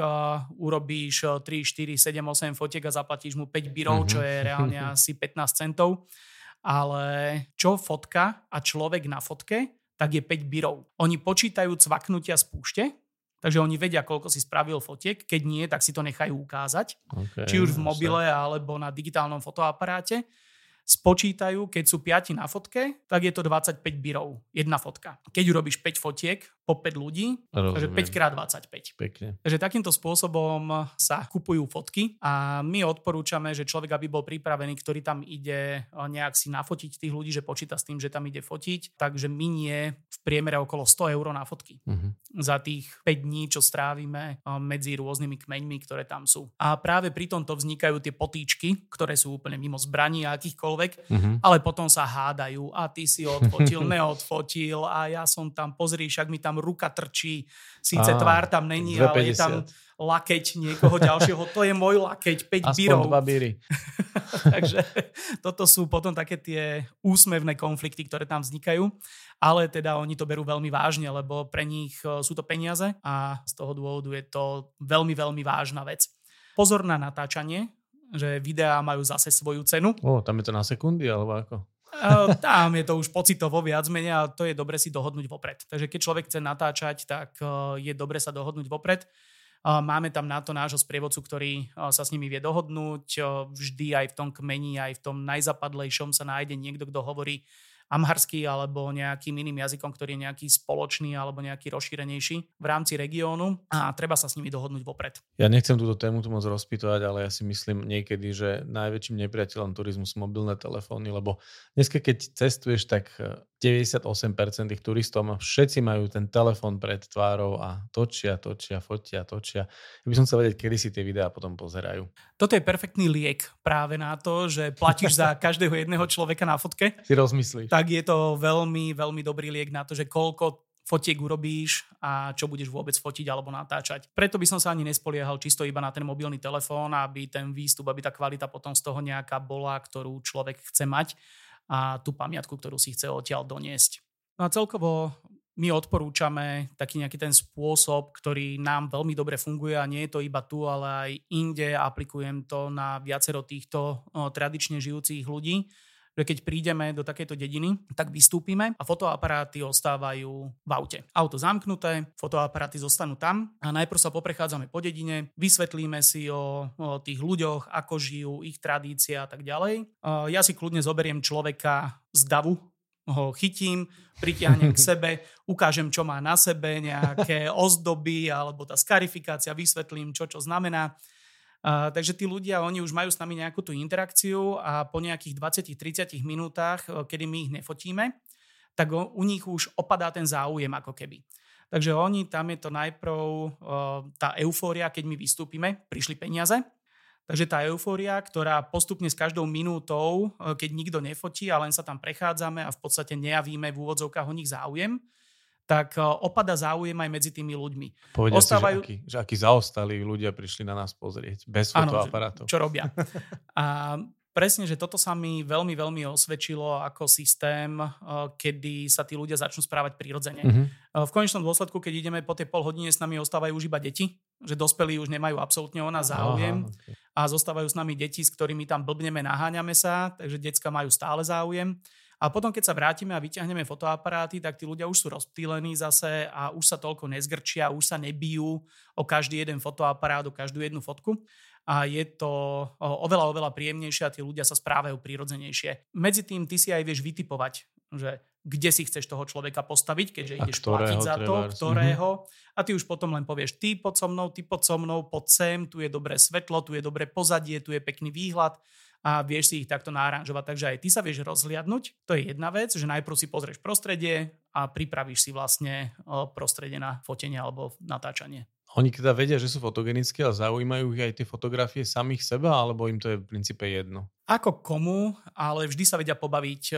urobíš 3, 4, 7, 8 fotiek a zaplatíš mu 5 birov, čo je reálne asi 15 centov. Ale čo fotka a človek na fotke tak je 5 birov. Oni počítajú cvaknutia z púšte, takže oni vedia, koľko si spravil fotiek. Keď nie, tak si to nechajú ukázať. Okay, či už v mobile, alebo na digitálnom fotoaparáte spočítajú, keď sú 5 na fotke, tak je to 25 birov, jedna fotka. Keď urobíš 5 fotiek po 5 ľudí, Rozumiem. takže 5 krát 25. Pekne. Takže takýmto spôsobom sa kupujú fotky a my odporúčame, že človek, aby bol pripravený, ktorý tam ide nejak si nafotiť tých ľudí, že počíta s tým, že tam ide fotiť, takže minie v priemere okolo 100 eur na fotky. Uh-huh. Za tých 5 dní, čo strávime medzi rôznymi kmeňmi, ktoré tam sú. A práve pri tomto vznikajú tie potýčky, ktoré sú úplne mimo zbraní a akýchkoľvek uh-huh. ale potom sa hádajú a ty si odfotil, neodfotil a ja som tam, pozri, však mi tam ruka trčí, síce ah, tvár tam není, 250. ale je tam lakeť niekoho ďalšieho, to je môj lakeť, 5 Aspoň bírov. dva bíry. Takže toto sú potom také tie úsmevné konflikty, ktoré tam vznikajú, ale teda oni to berú veľmi vážne, lebo pre nich e, sú to peniaze a z toho dôvodu je to veľmi, veľmi vážna vec. Pozor na natáčanie, že videá majú zase svoju cenu. O, tam je to na sekundy, alebo ako? Tam je to už pocitovo viac menej a to je dobre si dohodnúť vopred. Takže keď človek chce natáčať, tak e, je dobre sa dohodnúť vopred. Máme tam na to nášho sprievodcu, ktorý e, sa s nimi vie dohodnúť. Vždy aj v tom kmeni, aj v tom najzapadlejšom sa nájde niekto, kto hovorí amharský alebo nejakým iným jazykom, ktorý je nejaký spoločný alebo nejaký rozšírenejší v rámci regiónu a treba sa s nimi dohodnúť vopred. Ja nechcem túto tému tu moc rozpýtovať, ale ja si myslím niekedy, že najväčším nepriateľom turizmu sú mobilné telefóny, lebo dneska keď cestuješ, tak 98% eh, tých turistov všetci majú ten telefón pred tvárou a točia, točia, fotia, točia. Ja by som chcel vedieť, kedy si tie videá potom pozerajú. Toto je perfektný liek práve na to, že platíš za každého jedného človeka na fotke. Si rozmyslíš tak je to veľmi, veľmi dobrý liek na to, že koľko fotiek urobíš a čo budeš vôbec fotiť alebo natáčať. Preto by som sa ani nespoliehal čisto iba na ten mobilný telefón, aby ten výstup, aby tá kvalita potom z toho nejaká bola, ktorú človek chce mať a tú pamiatku, ktorú si chce odtiaľ doniesť. No a celkovo my odporúčame taký nejaký ten spôsob, ktorý nám veľmi dobre funguje a nie je to iba tu, ale aj inde. Aplikujem to na viacero týchto tradične žijúcich ľudí že keď prídeme do takejto dediny, tak vystúpime a fotoaparáty ostávajú v aute. Auto zamknuté, fotoaparáty zostanú tam a najprv sa poprechádzame po dedine, vysvetlíme si o, o tých ľuďoch, ako žijú, ich tradícia a tak ďalej. Ja si kľudne zoberiem človeka z davu, ho chytím, pritiahnem k sebe, ukážem, čo má na sebe, nejaké ozdoby alebo tá skarifikácia, vysvetlím, čo čo znamená Uh, takže tí ľudia, oni už majú s nami nejakú tú interakciu a po nejakých 20-30 minútach, kedy my ich nefotíme, tak o, u nich už opadá ten záujem ako keby. Takže oni, tam je to najprv uh, tá eufória, keď my vystúpime, prišli peniaze, Takže tá eufória, ktorá postupne s každou minútou, keď nikto nefotí a len sa tam prechádzame a v podstate nejavíme v úvodzovkách o nich záujem, tak e, opada záujem aj medzi tými ľuďmi. Povedia Ostávajú... si, že akí, že akí zaostalí ľudia prišli na nás pozrieť, bez fotoaparátov. čo robia. A presne, že toto sa mi veľmi, veľmi osvedčilo ako systém, e, kedy sa tí ľudia začnú správať prirodzene. Uh-huh. V konečnom dôsledku, keď ideme po tej pol hodine, s nami ostávajú už iba deti, že dospelí už nemajú absolútne o nás záujem Aha, okay. a zostávajú s nami deti, s ktorými tam blbneme, naháňame sa, takže decka majú stále záujem. A potom, keď sa vrátime a vyťahneme fotoaparáty, tak tí ľudia už sú rozptýlení zase a už sa toľko nezgrčia, už sa nebijú o každý jeden fotoaparát, o každú jednu fotku a je to oveľa, oveľa príjemnejšie a tí ľudia sa správajú prírodzenejšie. Medzi tým ty si aj vieš vytipovať, že kde si chceš toho človeka postaviť, keďže a ideš platiť za to, ktorého. Mm-hmm. A ty už potom len povieš, ty pod so mnou, ty pod so mnou, pod sem, tu je dobré svetlo, tu je dobré pozadie, tu je pekný výhľad a vieš si ich takto náranžovať. Takže aj ty sa vieš rozhliadnúť. To je jedna vec, že najprv si pozrieš prostredie a pripravíš si vlastne prostredie na fotenie alebo natáčanie. Oni teda vedia, že sú fotogenické a zaujímajú ich aj tie fotografie samých seba, alebo im to je v princípe jedno? Ako komu, ale vždy sa vedia pobaviť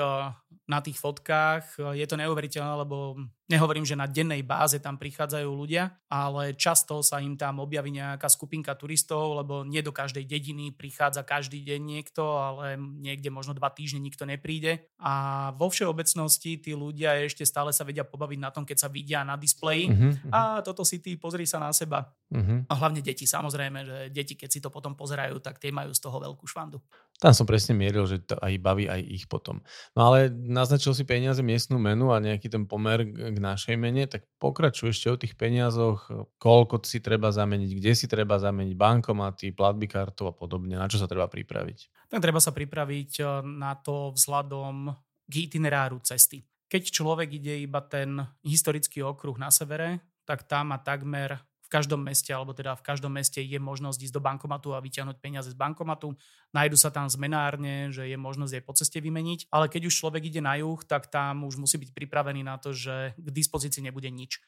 na tých fotkách. Je to neuveriteľné, lebo nehovorím, že na dennej báze tam prichádzajú ľudia, ale často sa im tam objaví nejaká skupinka turistov, lebo nie do každej dediny prichádza každý deň niekto, ale niekde možno dva týždne nikto nepríde. A vo všeobecnosti tí ľudia ešte stále sa vedia pobaviť na tom, keď sa vidia na displeji. Uh-huh, uh-huh. A toto si ty, pozri sa na seba. Uh-huh. A hlavne deti, samozrejme, že deti, keď si to potom pozerajú, tak tie majú z toho veľkú švandu. Tam som presne mieril, že to aj baví aj ich potom. No ale naznačil si peniaze miestnú menu a nejaký ten pomer k našej mene, tak pokračuj ešte o tých peniazoch, koľko si treba zameniť, kde si treba zameniť bankomaty, platby kartou a podobne, na čo sa treba pripraviť. Tak treba sa pripraviť eh, na to vzhľadom k itineráru cesty. Keď človek ide iba ten historický okruh na severe, tak tam má takmer v každom meste, alebo teda v každom meste je možnosť ísť do bankomatu a vyťahnuť peniaze z bankomatu. Nájdu sa tam zmenárne, že je možnosť aj po ceste vymeniť, ale keď už človek ide na juh, tak tam už musí byť pripravený na to, že k dispozícii nebude nič.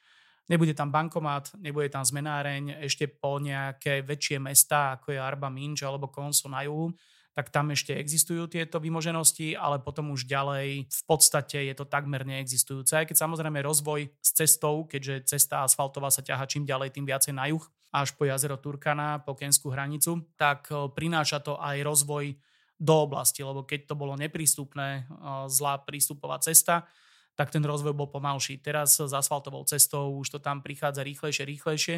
Nebude tam bankomat, nebude tam zmenáreň, ešte po nejaké väčšie mesta, ako je Arba Minč alebo Konso na juhu, tak tam ešte existujú tieto vymoženosti, ale potom už ďalej v podstate je to takmer neexistujúce. Aj keď samozrejme rozvoj s cestou, keďže cesta asfaltová sa ťaha čím ďalej, tým viacej na juh, až po jazero Turkana, po kenskú hranicu, tak e, prináša to aj rozvoj do oblasti, lebo keď to bolo neprístupné, e, zlá prístupová cesta, tak ten rozvoj bol pomalší. Teraz s asfaltovou cestou už to tam prichádza rýchlejšie, rýchlejšie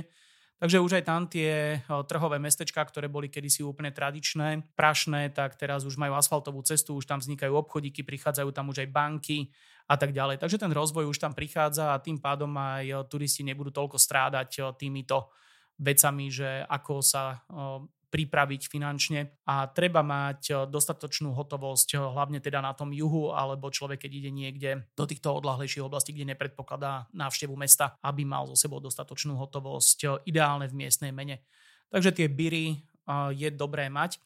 Takže už aj tam tie trhové mestečka, ktoré boli kedysi úplne tradičné, prašné, tak teraz už majú asfaltovú cestu, už tam vznikajú obchodíky, prichádzajú tam už aj banky a tak ďalej. Takže ten rozvoj už tam prichádza a tým pádom aj turisti nebudú toľko strádať týmito vecami, že ako sa pripraviť finančne a treba mať dostatočnú hotovosť, hlavne teda na tom juhu, alebo človek, keď ide niekde do týchto odlahlejších oblastí, kde nepredpokladá návštevu mesta, aby mal so sebou dostatočnú hotovosť, ideálne v miestnej mene. Takže tie biry je dobré mať.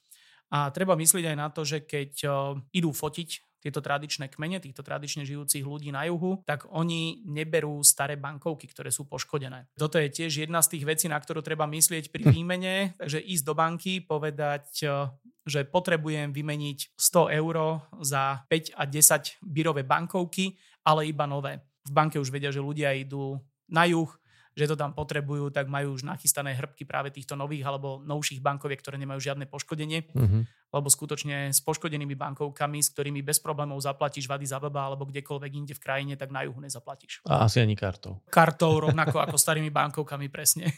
A treba myslieť aj na to, že keď idú fotiť tieto tradičné kmene, týchto tradične žijúcich ľudí na juhu, tak oni neberú staré bankovky, ktoré sú poškodené. Toto je tiež jedna z tých vecí, na ktorú treba myslieť pri výmene, takže ísť do banky, povedať, e, že potrebujem vymeniť 100 eur za 5 a 10 birové bankovky, ale iba nové. V banke už vedia, že ľudia idú na juh, že to tam potrebujú, tak majú už nachystané hrbky práve týchto nových alebo novších bankoviek, ktoré nemajú žiadne poškodenie. Uh-huh. Lebo skutočne s poškodenými bankovkami, s ktorými bez problémov zaplatíš vady za baba alebo kdekoľvek inde v krajine, tak na juhu nezaplatíš. A asi ani kartou. Kartou rovnako ako starými bankovkami, presne.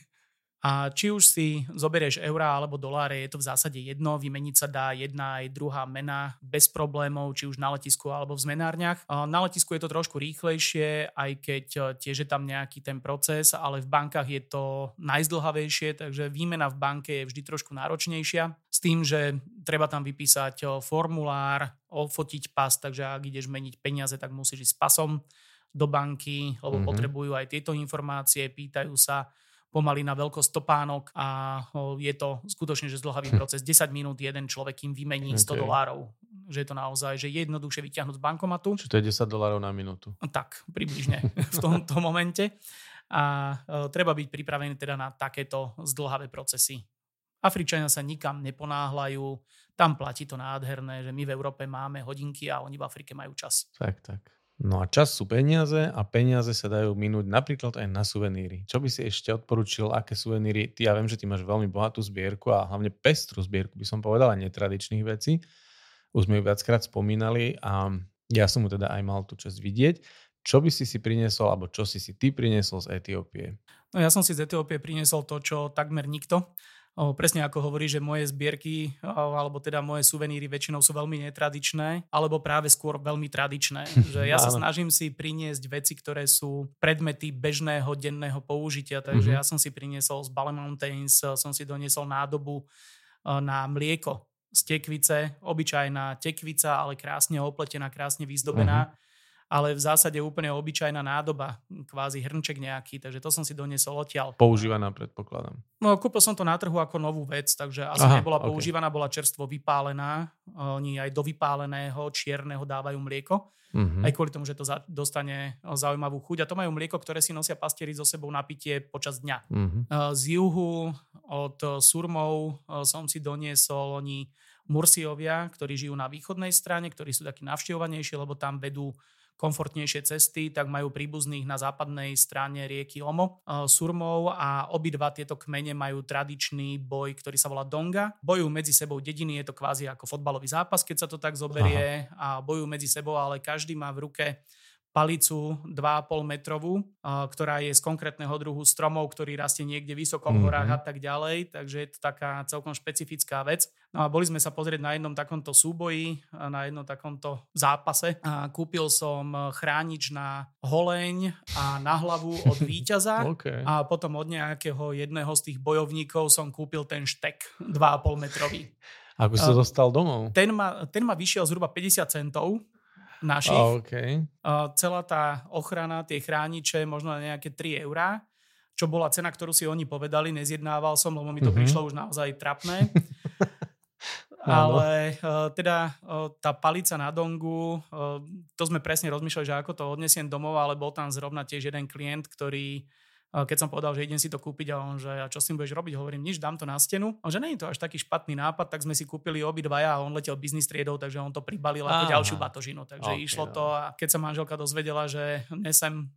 A či už si zoberieš eurá alebo doláre, je to v zásade jedno, vymeniť sa dá jedna aj druhá mena bez problémov, či už na letisku alebo v zmenárniach. Na letisku je to trošku rýchlejšie, aj keď e, tiež je tam nejaký ten proces, ale v bankách je to najzdlhavejšie, takže výmena v banke je vždy trošku náročnejšia. S tým, že treba tam vypísať e, formulár, ofotiť pas, takže ak ideš meniť peniaze, tak musíš ísť s pasom do banky, lebo mm-hmm. potrebujú aj tieto informácie, pýtajú sa, pomaly na veľkosť topánok a je to skutočne že zdlhavý hm. proces. 10 minút jeden človek im vymení 100 okay. dolárov. Že je to naozaj že je jednoduchšie vyťahnuť z bankomatu. Čiže to je 10 dolárov na minútu. Tak, približne v tomto momente. A treba byť pripravený teda na takéto zdlhavé procesy. Afričania sa nikam neponáhľajú, tam platí to nádherné, že my v Európe máme hodinky a oni v Afrike majú čas. Tak, tak. No a čas sú peniaze a peniaze sa dajú minúť napríklad aj na suveníry. Čo by si ešte odporučil, aké suveníry? Ty, ja viem, že ty máš veľmi bohatú zbierku a hlavne pestru zbierku by som povedal, netradičných vecí. Už sme ju viackrát spomínali a ja som mu teda aj mal tú časť vidieť. Čo by si si priniesol, alebo čo si si ty priniesol z Etiópie? No ja som si z Etiópie priniesol to, čo takmer nikto presne ako hovorí, že moje zbierky alebo teda moje suveníry väčšinou sú veľmi netradičné alebo práve skôr veľmi tradičné. Že ja sa snažím si priniesť veci, ktoré sú predmety bežného denného použitia. Takže mm-hmm. ja som si priniesol z Bale Mountains, som si doniesol nádobu na mlieko z tekvice, obyčajná tekvica, ale krásne opletená, krásne vyzdobená. Mm-hmm ale v zásade úplne obyčajná nádoba, kvázi hrnček nejaký, takže to som si doniesol odtiaľ. Používaná, predpokladám. No, kúpil som to na trhu ako novú vec, takže asi Aha, nebola okay. používaná, bola čerstvo vypálená. Oni aj do vypáleného čierneho dávajú mlieko. Mm-hmm. Aj kvôli tomu, že to za, dostane zaujímavú chuť. A to majú mlieko, ktoré si nosia pastieri so sebou na pitie počas dňa. Mm-hmm. Z juhu od Surmov som si doniesol oni Mursiovia, ktorí žijú na východnej strane, ktorí sú takí navštevovanejší, lebo tam vedú komfortnejšie cesty, tak majú príbuzných na západnej strane rieky Omo, e, Surmov a obidva tieto kmene majú tradičný boj, ktorý sa volá Donga. Bojujú medzi sebou dediny, je to kvázi ako fotbalový zápas, keď sa to tak zoberie Aha. a bojujú medzi sebou, ale každý má v ruke palicu 2,5 metrovú, ktorá je z konkrétneho druhu stromov, ktorý rastie niekde vysoko v horách mm-hmm. a tak ďalej, takže je to taká celkom špecifická vec. No a boli sme sa pozrieť na jednom takomto súboji, na jednom takomto zápase a kúpil som chránič na holeň a na hlavu od víťaza okay. a potom od nejakého jedného z tých bojovníkov som kúpil ten štek 2,5 metrový. Ako si to dostal domov? Ten ma, ten ma vyšiel zhruba 50 centov našich. Okay. Celá tá ochrana, tie chrániče, možno na nejaké 3 eurá, čo bola cena, ktorú si oni povedali, nezjednával som, lebo mi to mm-hmm. prišlo už naozaj trapné. Ale uh, teda uh, tá palica na dongu, uh, to sme presne rozmýšľali, že ako to odnesiem domov, ale bol tam zrovna tiež jeden klient, ktorý keď som povedal, že idem si to kúpiť a on, že a čo s tým budeš robiť, hovorím, nič, dám to na stenu. A že nie je to až taký špatný nápad, tak sme si kúpili obidvaja a on letel biznis triedou, takže on to pribalil ako Aha. ďalšiu batožinu. Takže okay, išlo no. to a keď sa manželka dozvedela, že nesem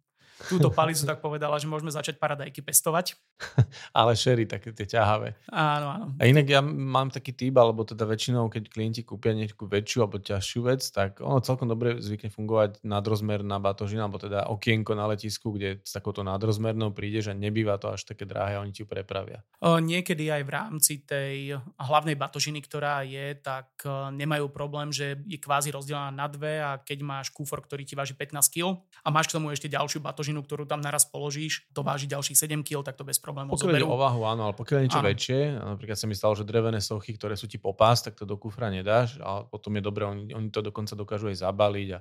túto palicu, tak povedala, že môžeme začať paradajky pestovať. Ale šery, také tie ťahavé. Áno, áno. A inak ja mám taký typ, alebo teda väčšinou, keď klienti kúpia nejakú väčšiu alebo ťažšiu vec, tak ono celkom dobre zvykne fungovať nadrozmerná batožina, alebo teda okienko na letisku, kde s takouto nadrozmernou prídeš a nebýva to až také drahé oni ti ju prepravia. O, niekedy aj v rámci tej hlavnej batožiny, ktorá je, tak nemajú problém, že je kvázi rozdelená na dve a keď máš kúfor, ktorý ti váži 15 kg a máš k tomu ešte ďalšiu batožinu, kožinu, ktorú tam naraz položíš, to váži ďalších 7 kg, tak to bez problémov Pokiaľ zoberú. o váhu, áno, ale pokiaľ je niečo Áno. väčšie, napríklad sa mi stalo, že drevené sochy, ktoré sú ti popás, tak to do kufra nedáš a potom je dobré, oni, oni to dokonca dokážu aj zabaliť a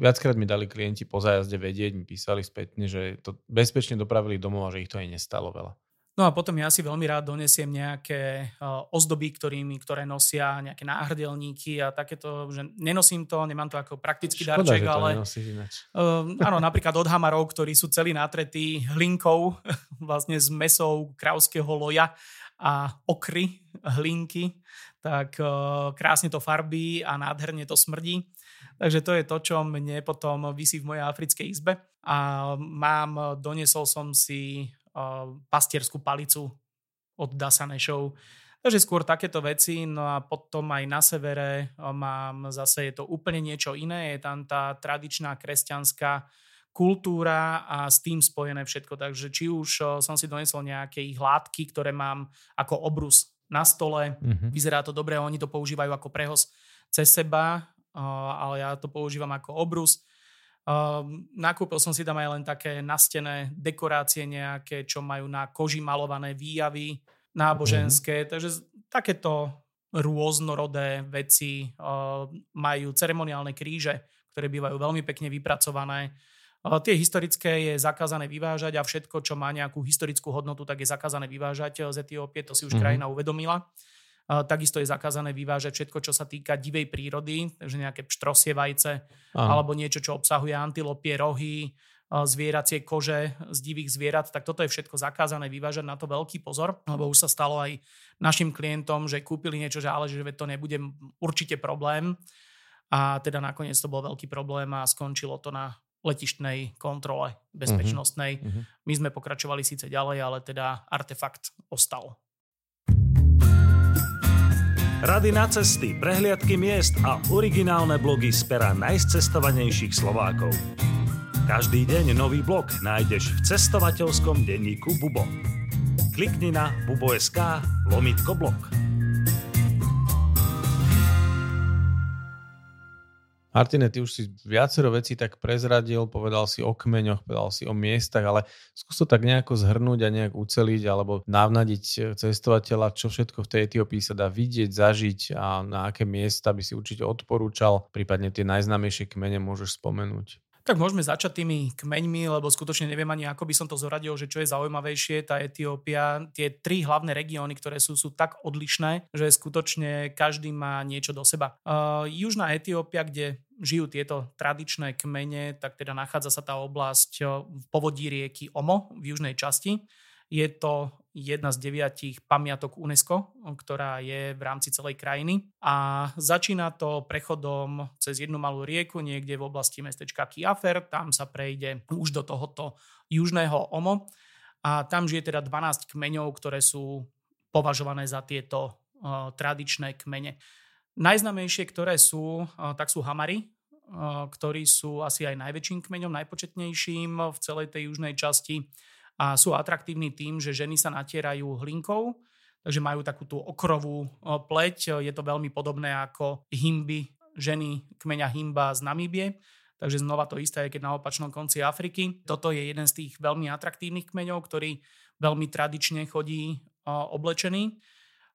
viackrát mi dali klienti po zájazde vedieť, mi písali spätne, že to bezpečne dopravili domov a že ich to aj nestalo veľa. No a potom ja si veľmi rád donesiem nejaké uh, ozdoby, ktorými, ktoré nosia, nejaké náhrdelníky a takéto, že nenosím to, nemám to ako praktický Škoda, darček, ale ináč. uh, áno, napríklad od hamarov, ktorí sú celí natretí hlinkou, vlastne s mesou krauského loja a okry hlinky, tak uh, krásne to farbí a nádherne to smrdí. Takže to je to, čo mne potom vysí v mojej africkej izbe. A mám, doniesol som si pastierskú palicu od Dasanešov. Takže skôr takéto veci, no a potom aj na severe mám zase, je to úplne niečo iné, je tam tá tradičná kresťanská kultúra a s tým spojené všetko. Takže či už som si donesol nejaké ich látky, ktoré mám ako obrus na stole, Mhm. vyzerá to dobre, oni to používajú ako prehos cez seba, ale ja to používam ako obrus. Um, nakúpil som si tam aj len také nastené dekorácie nejaké, čo majú na koži malované výjavy náboženské, takže z- takéto rôznorodé veci uh, majú ceremoniálne kríže, ktoré bývajú veľmi pekne vypracované. Uh, tie historické je zakázané vyvážať a všetko, čo má nejakú historickú hodnotu, tak je zakázané vyvážať z Etiópie, to si už Mhm. krajina uvedomila. Takisto je zakázané vyvážať všetko, čo sa týka divej prírody, takže nejaké pštrosie vajce, Áno. alebo niečo, čo obsahuje antilopie, rohy, a zvieracie kože z divých zvierat, tak toto je všetko zakázané vyvážať na to veľký pozor, lebo už sa stalo aj našim klientom, že kúpili niečo, že ale že to nebude určite problém a teda nakoniec to bol veľký problém a skončilo to na letištnej kontrole bezpečnostnej. Mhm. My sme pokračovali síce ďalej, ale teda artefakt ostal. Rady na cesty, prehliadky miest a originálne blogy z pera najcestovanejších Slovákov. Každý deň nový blog nájdeš v cestovateľskom denníku Bubo. Klikni na bubo.sk lomitko blog. Martine, ty už si viacero vecí tak prezradil, povedal si o kmeňoch, povedal si o miestach, ale skús to tak nejako zhrnúť a nejak uceliť alebo navnadiť cestovateľa, čo všetko v tej Etiópii sa dá vidieť, zažiť a na aké miesta by si určite odporúčal, prípadne tie najznámejšie kmene môžeš spomenúť. Tak môžeme začať tými kmeňmi, lebo skutočne neviem ani, ako by som to zoradil, že čo je zaujímavejšie, tá Etiópia, tie tri hlavné regióny, ktoré sú, sú tak odlišné, že skutočne každý má niečo do seba. Uh, Južná Etiópia, kde žijú tieto tradičné kmene, tak teda nachádza sa tá oblasť v povodí rieky Omo v južnej časti. Je to jedna z deviatich pamiatok UNESCO, ktorá je v rámci celej krajiny. A začína to prechodom cez jednu malú rieku niekde v oblasti mestečka Kiafer. Tam sa prejde už do tohoto južného Omo. A tam žije teda 12 kmeňov, ktoré sú považované za tieto uh, tradičné kmene. Najznamejšie, ktoré sú, uh, tak sú Hamari, uh, ktorí sú asi aj najväčším kmeňom, najpočetnejším v celej tej južnej časti a sú atraktívni tým, že ženy sa natierajú hlinkou, takže majú takú tú okrovú pleť. Je to veľmi podobné ako himby, ženy kmeňa himba z Namíbie. Takže znova to isté, aj keď na opačnom konci Afriky. Toto je jeden z tých veľmi atraktívnych kmeňov, ktorý veľmi tradične chodí oblečený.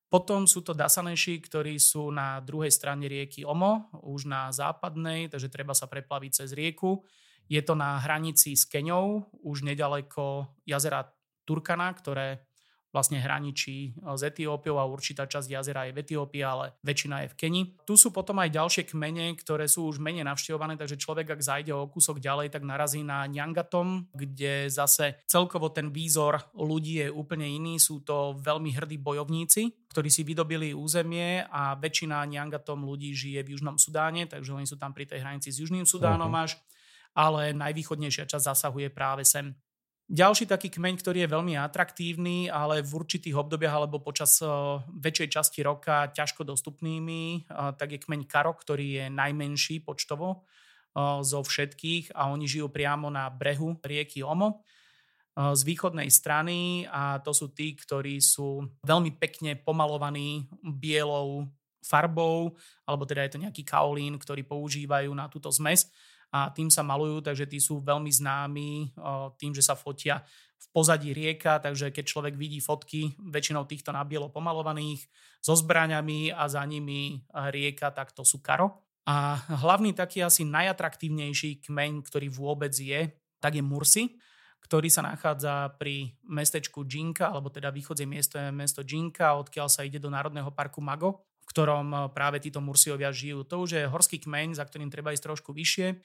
Potom sú to Dasaneši, ktorí sú na druhej strane rieky Omo, už na západnej, takže treba sa preplaviť cez rieku. Je to na hranici s Keňou, už nedaleko jazera Turkana, ktoré vlastne hraničí s Etiópiou a určitá časť jazera je v Etiópii, ale väčšina je v Keni. Tu sú potom aj ďalšie kmene, ktoré sú už menej navštevované, takže človek, ak zajde o kúsok ďalej, tak narazí na Nyangatom, kde zase celkovo ten výzor ľudí je úplne iný. Sú to veľmi hrdí bojovníci, ktorí si vydobili územie a väčšina Nyangatom ľudí žije v Južnom Sudáne, takže oni sú tam pri tej hranici s Južným Sudánom Mhm. až, ale najvýchodnejšia časť zasahuje práve sem. Ďalší taký kmeň, ktorý je veľmi atraktívny, ale v určitých obdobiach alebo počas uh, väčšej časti roka ťažko dostupnými, uh, tak je kmeň Karo, ktorý je najmenší počtovo uh, zo všetkých a oni žijú priamo na brehu rieky Omo z východnej strany a to sú tí, ktorí sú veľmi pekne pomalovaní bielou farbou, alebo teda je to nejaký kaolín, ktorý používajú na túto zmes a tým sa malujú, takže tí sú veľmi známi tým, že sa fotia v pozadí rieka, takže keď človek vidí fotky väčšinou týchto na bielo pomalovaných so zbraňami a za nimi rieka, tak to sú karo. A hlavný taký asi najatraktívnejší kmeň, ktorý vôbec je, tak je Mursi, ktorý sa nachádza pri mestečku Džinka, alebo teda východzie miesto je mesto Džinka, odkiaľ sa ide do Národného parku Mago, v ktorom práve títo Mursiovia žijú. To už je horský kmeň, za ktorým treba ísť trošku vyššie,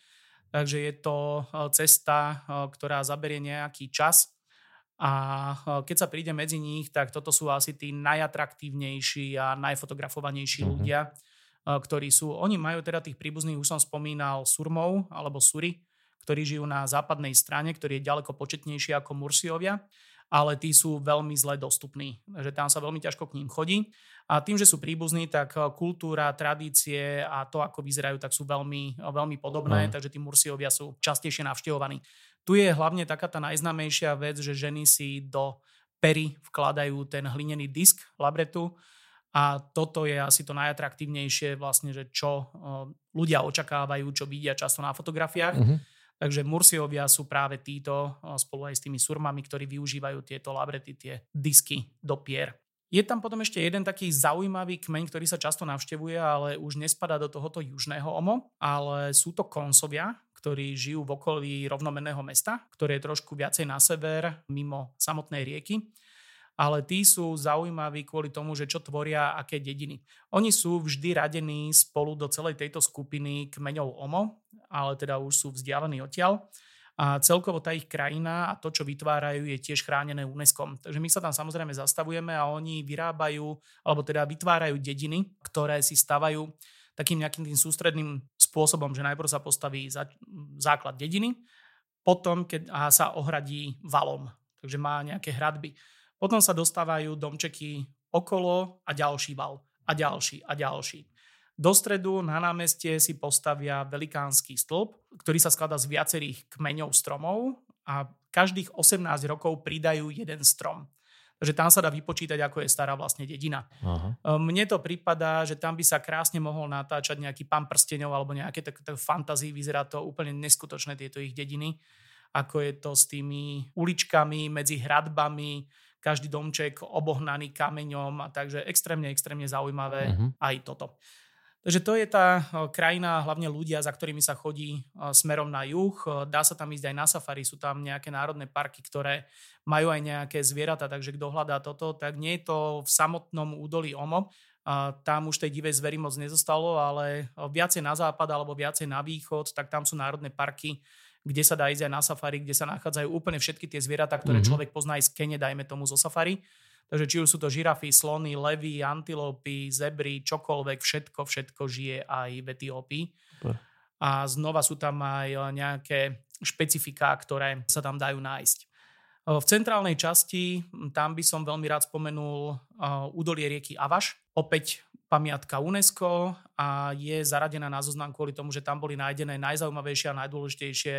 takže je to cesta, ktorá zaberie nejaký čas a keď sa príde medzi nich, tak toto sú asi tí najatraktívnejší a najfotografovanejší mm-hmm. ľudia, ktorí sú. Oni majú teda tých príbuzných, už som spomínal, Surmov alebo Suri, ktorí žijú na západnej strane, ktorý je ďaleko početnejší ako Mursiovia, ale tí sú veľmi zle dostupní, že tam sa veľmi ťažko k ním chodí. A tým, že sú príbuzní, tak kultúra, tradície a to, ako vyzerajú, tak sú veľmi, veľmi podobné, no. takže tí Mursiovia sú častejšie navštevovaní. Tu je hlavne taká tá najznámejšia vec, že ženy si do pery vkladajú ten hlinený disk labretu a toto je asi to najatraktívnejšie vlastne, že čo ľudia očakávajú, čo vidia často na fotografiách. Uh-huh. Takže Mursiovia sú práve títo spolu aj s tými surmami, ktorí využívajú tieto labrety, tie disky do pier. Je tam potom ešte jeden taký zaujímavý kmeň, ktorý sa často navštevuje, ale už nespadá do tohoto južného OMO, ale sú to konsovia, ktorí žijú v okolí rovnomenného mesta, ktoré je trošku viacej na sever, mimo samotnej rieky. Ale tí sú zaujímaví kvôli tomu, že čo tvoria aké dediny. Oni sú vždy radení spolu do celej tejto skupiny kmeňov OMO, ale teda už sú vzdialení odtiaľ a celkovo tá ich krajina a to, čo vytvárajú, je tiež chránené UNESCO. Takže my sa tam samozrejme zastavujeme a oni vyrábajú, alebo teda vytvárajú dediny, ktoré si stavajú takým nejakým tým sústredným spôsobom, že najprv sa postaví základ dediny, potom keď a sa ohradí valom, takže má nejaké hradby. Potom sa dostávajú domčeky okolo a ďalší val a ďalší a ďalší. Do stredu na námestie si postavia velikánsky stĺp, ktorý sa skladá z viacerých kmeňov stromov a každých 18 rokov pridajú jeden strom. Takže tam sa dá vypočítať, ako je stará vlastne dedina. Aha. Ehm, mne to prípada, že tam by sa krásne mohol natáčať nejaký pán prstenov alebo nejaké tak, tak fantazii. Vyzerá to úplne neskutočné tieto ich dediny. Ako je to s tými uličkami medzi hradbami, každý domček obohnaný kameňom. A takže extrémne, extrémne zaujímavé uh-huh. aj toto. Takže to je tá krajina, hlavne ľudia, za ktorými sa chodí smerom na juh. Dá sa tam ísť aj na safari, sú tam nejaké národné parky, ktoré majú aj nejaké zvieratá, takže kto hľadá toto, tak nie je to v samotnom údolí Omo, a tam už tej divej zvery moc nezostalo, ale viacej na západ alebo viacej na východ, tak tam sú národné parky, kde sa dá ísť aj na safari, kde sa nachádzajú úplne všetky tie zvieratá, ktoré mm-hmm. človek pozná aj z Kene, dajme tomu zo safari. Takže či už sú to žirafy, slony, levy, antilopy, zebry, čokoľvek, všetko, všetko žije aj v Etiópii. A znova sú tam aj nejaké špecifiká, ktoré sa tam dajú nájsť. V centrálnej časti, tam by som veľmi rád spomenul údolie rieky Avaš. Opäť pamiatka UNESCO a je zaradená na zoznam kvôli tomu, že tam boli nájdené najzaujímavejšie a najdôležitejšie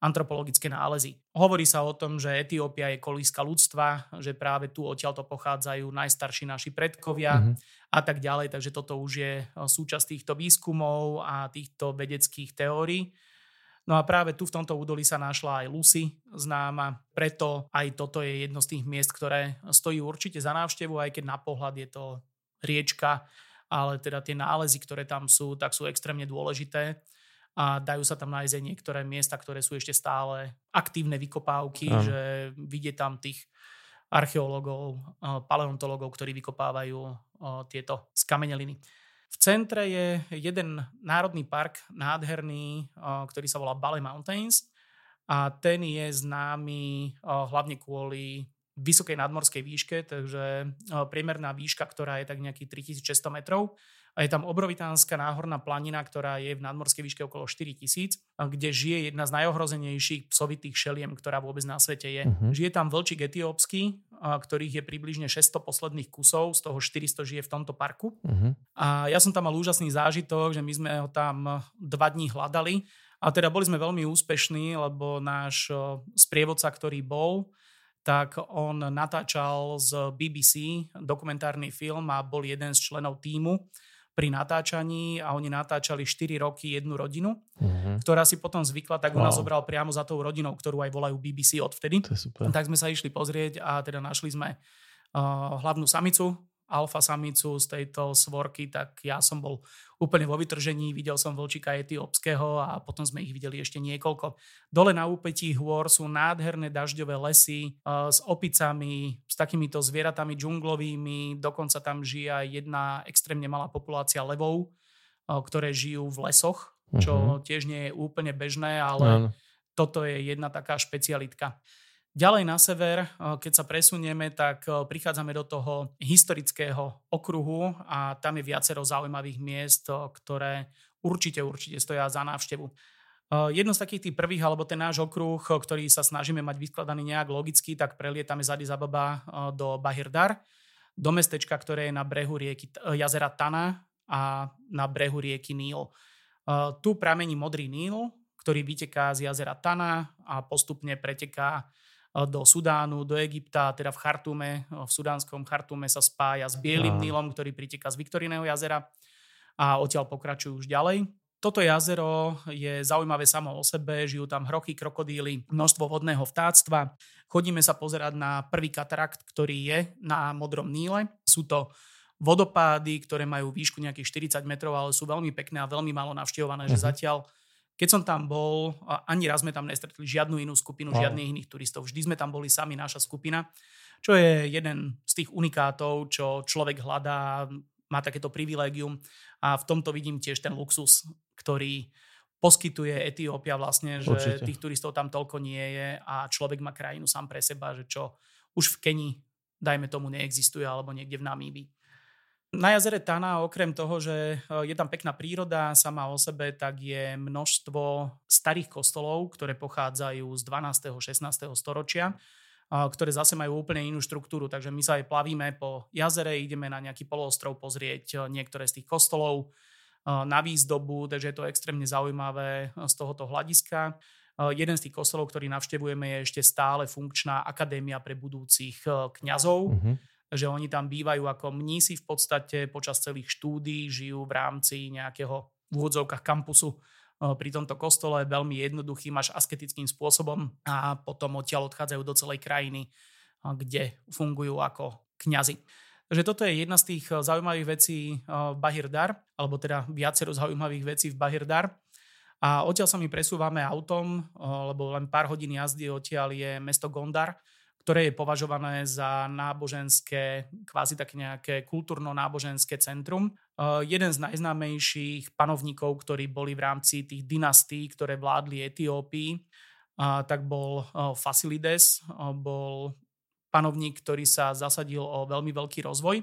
antropologické nálezy. Hovorí sa o tom, že Etiópia je kolíska ľudstva, že práve tu odtiaľto pochádzajú najstarší naši predkovia mm-hmm. a tak ďalej, takže toto už je eh, súčasť týchto výskumov a týchto vedeckých teórií. No a práve tu v tomto údolí sa našla aj Lucy známa, preto aj toto je jedno z tých miest, ktoré stojí určite za návštevu, aj keď na pohľad je to riečka, ale teda tie nálezy, ktoré tam sú, tak sú extrémne dôležité a dajú sa tam nájsť aj niektoré miesta, ktoré sú ešte stále aktívne vykopávky, Aha. že vidie tam tých archeológov, paleontológov, ktorí vykopávajú tieto skameneliny. V centre je jeden národný park nádherný, ktorý sa volá Bale Mountains a ten je známy hlavne kvôli vysokej nadmorskej výške, takže priemerná výška, ktorá je tak nejakých 3600 metrov a je tam obrovitánska náhorná planina, ktorá je v nadmorskej výške okolo 4000, kde žije jedna z najohrozenejších psovitých šeliem, ktorá vôbec na svete je. Uh-huh. Žije tam vlčík etiópsky, ktorých je približne 600 posledných kusov, z toho 400 žije v tomto parku. Uh-huh. A ja som tam mal úžasný zážitok, že my sme ho tam dva dní hľadali a teda boli sme veľmi úspešní, lebo náš sprievodca, ktorý bol, tak on natáčal z BBC dokumentárny film a bol jeden z členov týmu, pri natáčaní a oni natáčali 4 roky jednu rodinu, Uh-huh. ktorá si potom zvykla, tak wow. Nás zobral priamo za tou rodinou, ktorú aj volajú BBC odvtedy. Tak sme sa išli pozrieť a teda našli sme uh, hlavnú samicu, alfa samicu z tejto svorky, tak ja som bol úplne vo vytržení, videl som vlčika etiópskeho a potom sme ich videli ešte niekoľko. Dole na úpetí hôr sú nádherné dažďové lesy uh, s opicami, s takýmito zvieratami džunglovými, dokonca tam žije aj jedna extrémne malá populácia levov, uh, ktoré žijú v lesoch, čo tiež nie je úplne bežné, ale Áno. toto je jedna taká špecialitka. Ďalej na sever, eh, keď sa presunieme, tak eh, prichádzame do toho historického okruhu a tam je viacero zaujímavých miest, eh, ktoré určite, určite stoja za návštevu. Jedno z takých tých prvých, alebo ten náš okruh, ktorý sa snažíme mať vyskladaný nejak logicky, tak prelietame z Addis Ababa do Bahirdar, do mestečka, ktoré je na brehu rieky jazera Tana a na brehu rieky Níl. Tu pramení modrý Níl, ktorý vyteká z jazera Tana a postupne preteká do Sudánu, do Egypta, teda v Chartume, eh, v sudánskom Chartume sa spája s Bielým Áno. Nílom, ktorý priteká z Viktoriného jazera a odtiaľ pokračujú už ďalej. Toto jazero je zaujímavé samo o sebe, žijú tam hrochy, krokodíly, množstvo vodného vtáctva. Chodíme sa pozerať na prvý katarakt, ktorý je na Modrom Níle. Sú to vodopády, ktoré majú výšku nejakých 40 metrov, ale sú veľmi pekné a veľmi málo navštevované, že Mhm. zatiaľ keď som tam bol, ani raz sme tam nestretli žiadnu inú skupinu, Wow. žiadnych iných turistov. Vždy sme tam boli sami, naša skupina, čo je jeden z tých unikátov, čo človek hľadá, má takéto privilégium a v tomto vidím tiež ten luxus, ktorý poskytuje Etiópia vlastne, že Určite. tých turistov tam toľko nie je a človek má krajinu sám pre seba, že čo už v Kenii, dajme tomu, neexistuje alebo niekde v Namíbii. Na jazere Tana, okrem toho, že e, je tam pekná príroda sama o sebe, tak je množstvo starých kostolov, ktoré pochádzajú z 12. 16. storočia, ktoré zase majú úplne inú štruktúru. Takže my sa aj plavíme po jazere, ideme na nejaký poloostrov pozrieť e, niektoré z tých kostolov e, na výzdobu, takže je to extrémne zaujímavé z tohoto hľadiska. Jeden z tých kostolov, ktorý navštevujeme, je ešte stále funkčná akadémia pre budúcich kňazov Uh-huh. Že oni tam bývajú ako mnísi v podstate počas celých štúdí, žijú v rámci nejakého v úvodzovkách kampusu eh, pri tomto kostole veľmi jednoduchým až asketickým spôsobom a potom odtiaľ odchádzajú do celej krajiny, kde fungujú ako kňazi. Takže toto je jedna z tých eh, zaujímavých vecí v Bahirdar, alebo teda viacero zaujímavých vecí v Bahirdar. A odtiaľ sa my presúvame autom, lebo len pár hodín jazdy odtiaľ je mesto Gondar, ktoré je považované za náboženské, kvázi také nejaké kultúrno-náboženské centrum. Uh, jeden z najznámejších panovníkov, ktorí boli v rámci tých dynastí, ktoré vládli Etiópii, uh, tak bol uh, Fasilides, bol panovník, ktorý sa zasadil o veľmi veľký rozvoj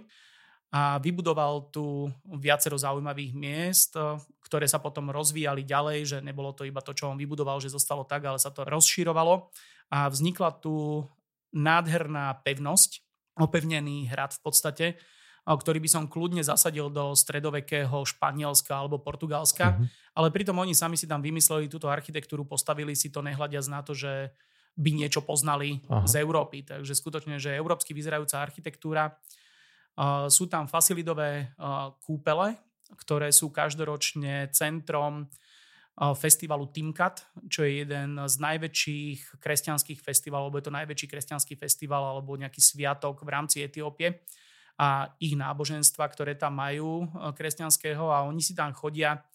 a vybudoval tu viacero zaujímavých miest, ktoré sa potom rozvíjali ďalej, že nebolo to iba to, čo on vybudoval, že zostalo tak, ale sa to rozširovalo a vznikla tu nádherná pevnosť, opevnený hrad v podstate, ktorý by som kľudne zasadil do stredovekého Španielska alebo Portugalska, Mhm. ale pritom oni sami si tam vymysleli túto architektúru, postavili si to nehľadiac na to, že by niečo poznali Aha. z Európy. Takže skutočne, že európsky vyzerajúca architektúra. Uh, sú tam facilidové uh, kúpele, ktoré sú každoročne centrom festivalu Timkat, čo je jeden z najväčších kresťanských festivalov, alebo je to najväčší kresťanský festival alebo nejaký sviatok v rámci Etiópie a ich náboženstva, ktoré tam majú uh, kresťanského a oni si tam chodia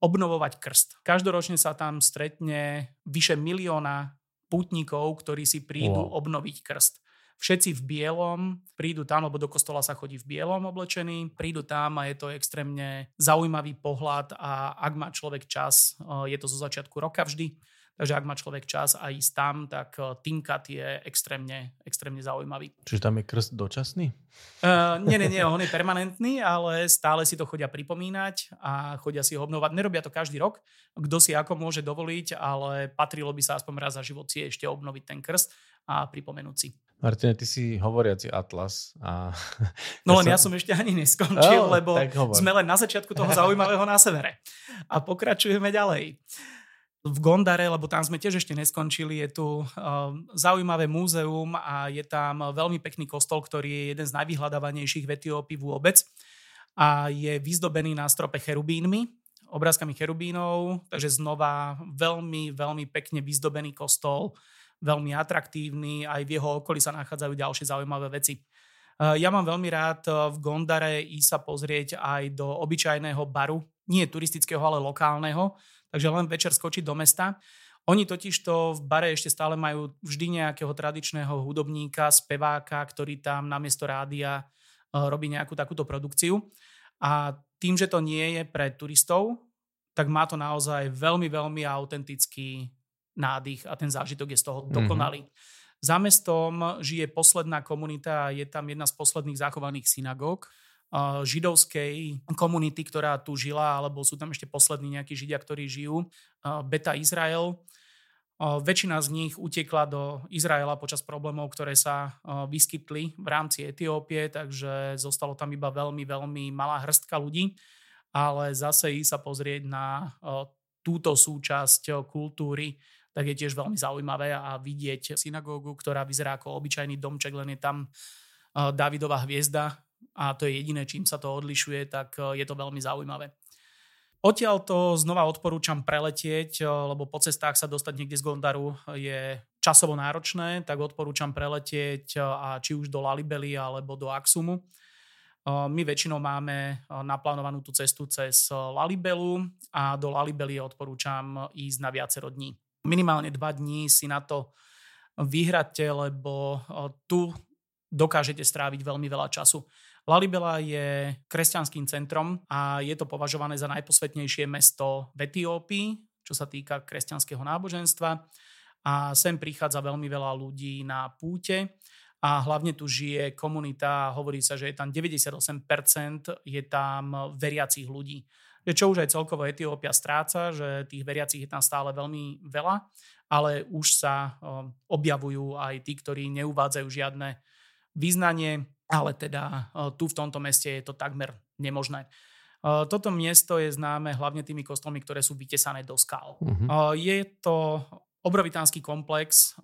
obnovovať krst. Každoročne sa tam stretne vyše milióna pútnikov, ktorí si prídu Wow. obnoviť krst. Všetci v bielom prídu tam, lebo do kostola sa chodí v bielom oblečení, prídu tam a je to extrémne zaujímavý pohľad a ak má človek čas, eh, je to zo začiatku roka vždy, takže ak má človek čas a ísť tam, tak eh, Timkat je extrémne, extrémne zaujímavý. Čiže tam je krst dočasný? Uh, nie, nie, nie, on je permanentný, ale stále si to chodia pripomínať a chodia si ho obnovať. Nerobia to každý rok, kto si ako môže dovoliť, ale patrilo by sa aspoň raz za život si ešte obnoviť ten krst a pripomenúť si. Martine, ty si hovoriaci atlas. A... No len ja som ešte ani neskončil, Oh, lebo sme len na začiatku toho zaujímavého na severe. A pokračujeme ďalej. V Gondare, lebo tam sme tiež ešte neskončili, je tu uh, zaujímavé múzeum a je tam veľmi pekný kostol, ktorý je jeden z najvyhľadávanejších v Etiópii vôbec. a je vyzdobený na strope cherubínmi, obrázkami cherubínov, takže znova veľmi, veľmi pekne vyzdobený kostol, veľmi atraktívny, aj v jeho okolí sa nachádzajú ďalšie zaujímavé veci. Ja mám veľmi rád v Gondare ísť sa pozrieť aj do obyčajného baru, nie turistického, ale lokálneho, takže len večer skočiť do mesta. Oni totiž to v bare ešte stále majú vždy nejakého tradičného hudobníka, speváka, ktorý tam namiesto rádia robí nejakú takúto produkciu. A tým, že to nie je pre turistov, tak má to naozaj veľmi, veľmi autentický nádych a ten zážitok je z toho mhm. dokonalý. Mm-hmm. Za mestom žije posledná komunita a je tam jedna z posledných zachovaných synagóg židovskej komunity, ktorá tu žila, alebo sú tam ešte poslední nejakí židia, ktorí žijú, Beta Izrael. Väčšina z nich utekla do Izraela počas problémov, ktoré sa vyskytli v rámci Etiópie, takže zostalo tam iba veľmi, veľmi malá hrstka ľudí. Ale zase ísť sa pozrieť na túto súčasť kultúry, tak je tiež veľmi zaujímavé a vidieť synagógu, ktorá vyzerá ako obyčajný domček, len je tam Davidová hviezda a to je jediné, čím sa to odlišuje, tak je to veľmi zaujímavé. Odtiaľ to znova odporúčam preletieť, eh, lebo po cestách sa dostať niekde z Gondaru je časovo náročné, tak odporúčam preletieť a či už do Lalibely alebo do Aksumu. My väčšinou máme naplánovanú tú cestu cez Lalibelu a do Lalibely odporúčam ísť na viacero dní. Minimálne dva dní si na to vyhrate, lebo tu dokážete stráviť veľmi veľa času. Lalibela je kresťanským centrom a je to považované za najposvetnejšie mesto v Etiópii, čo sa týka kresťanského náboženstva. A sem prichádza veľmi veľa ľudí na púte a hlavne tu žije komunita, hovorí sa, že je tam 98% je tam veriacich ľudí. Čo už aj celkovo Etiópia stráca, že tých veriacich je tam stále veľmi veľa, ale už sa objavujú aj tí, ktorí neuvádzajú žiadne význanie, ale teda tu v tomto meste je to takmer nemožné. Toto miesto je známe hlavne tými kostolmi, ktoré sú vytesané do skál. Uh-huh. Je to obrovitánsky komplex,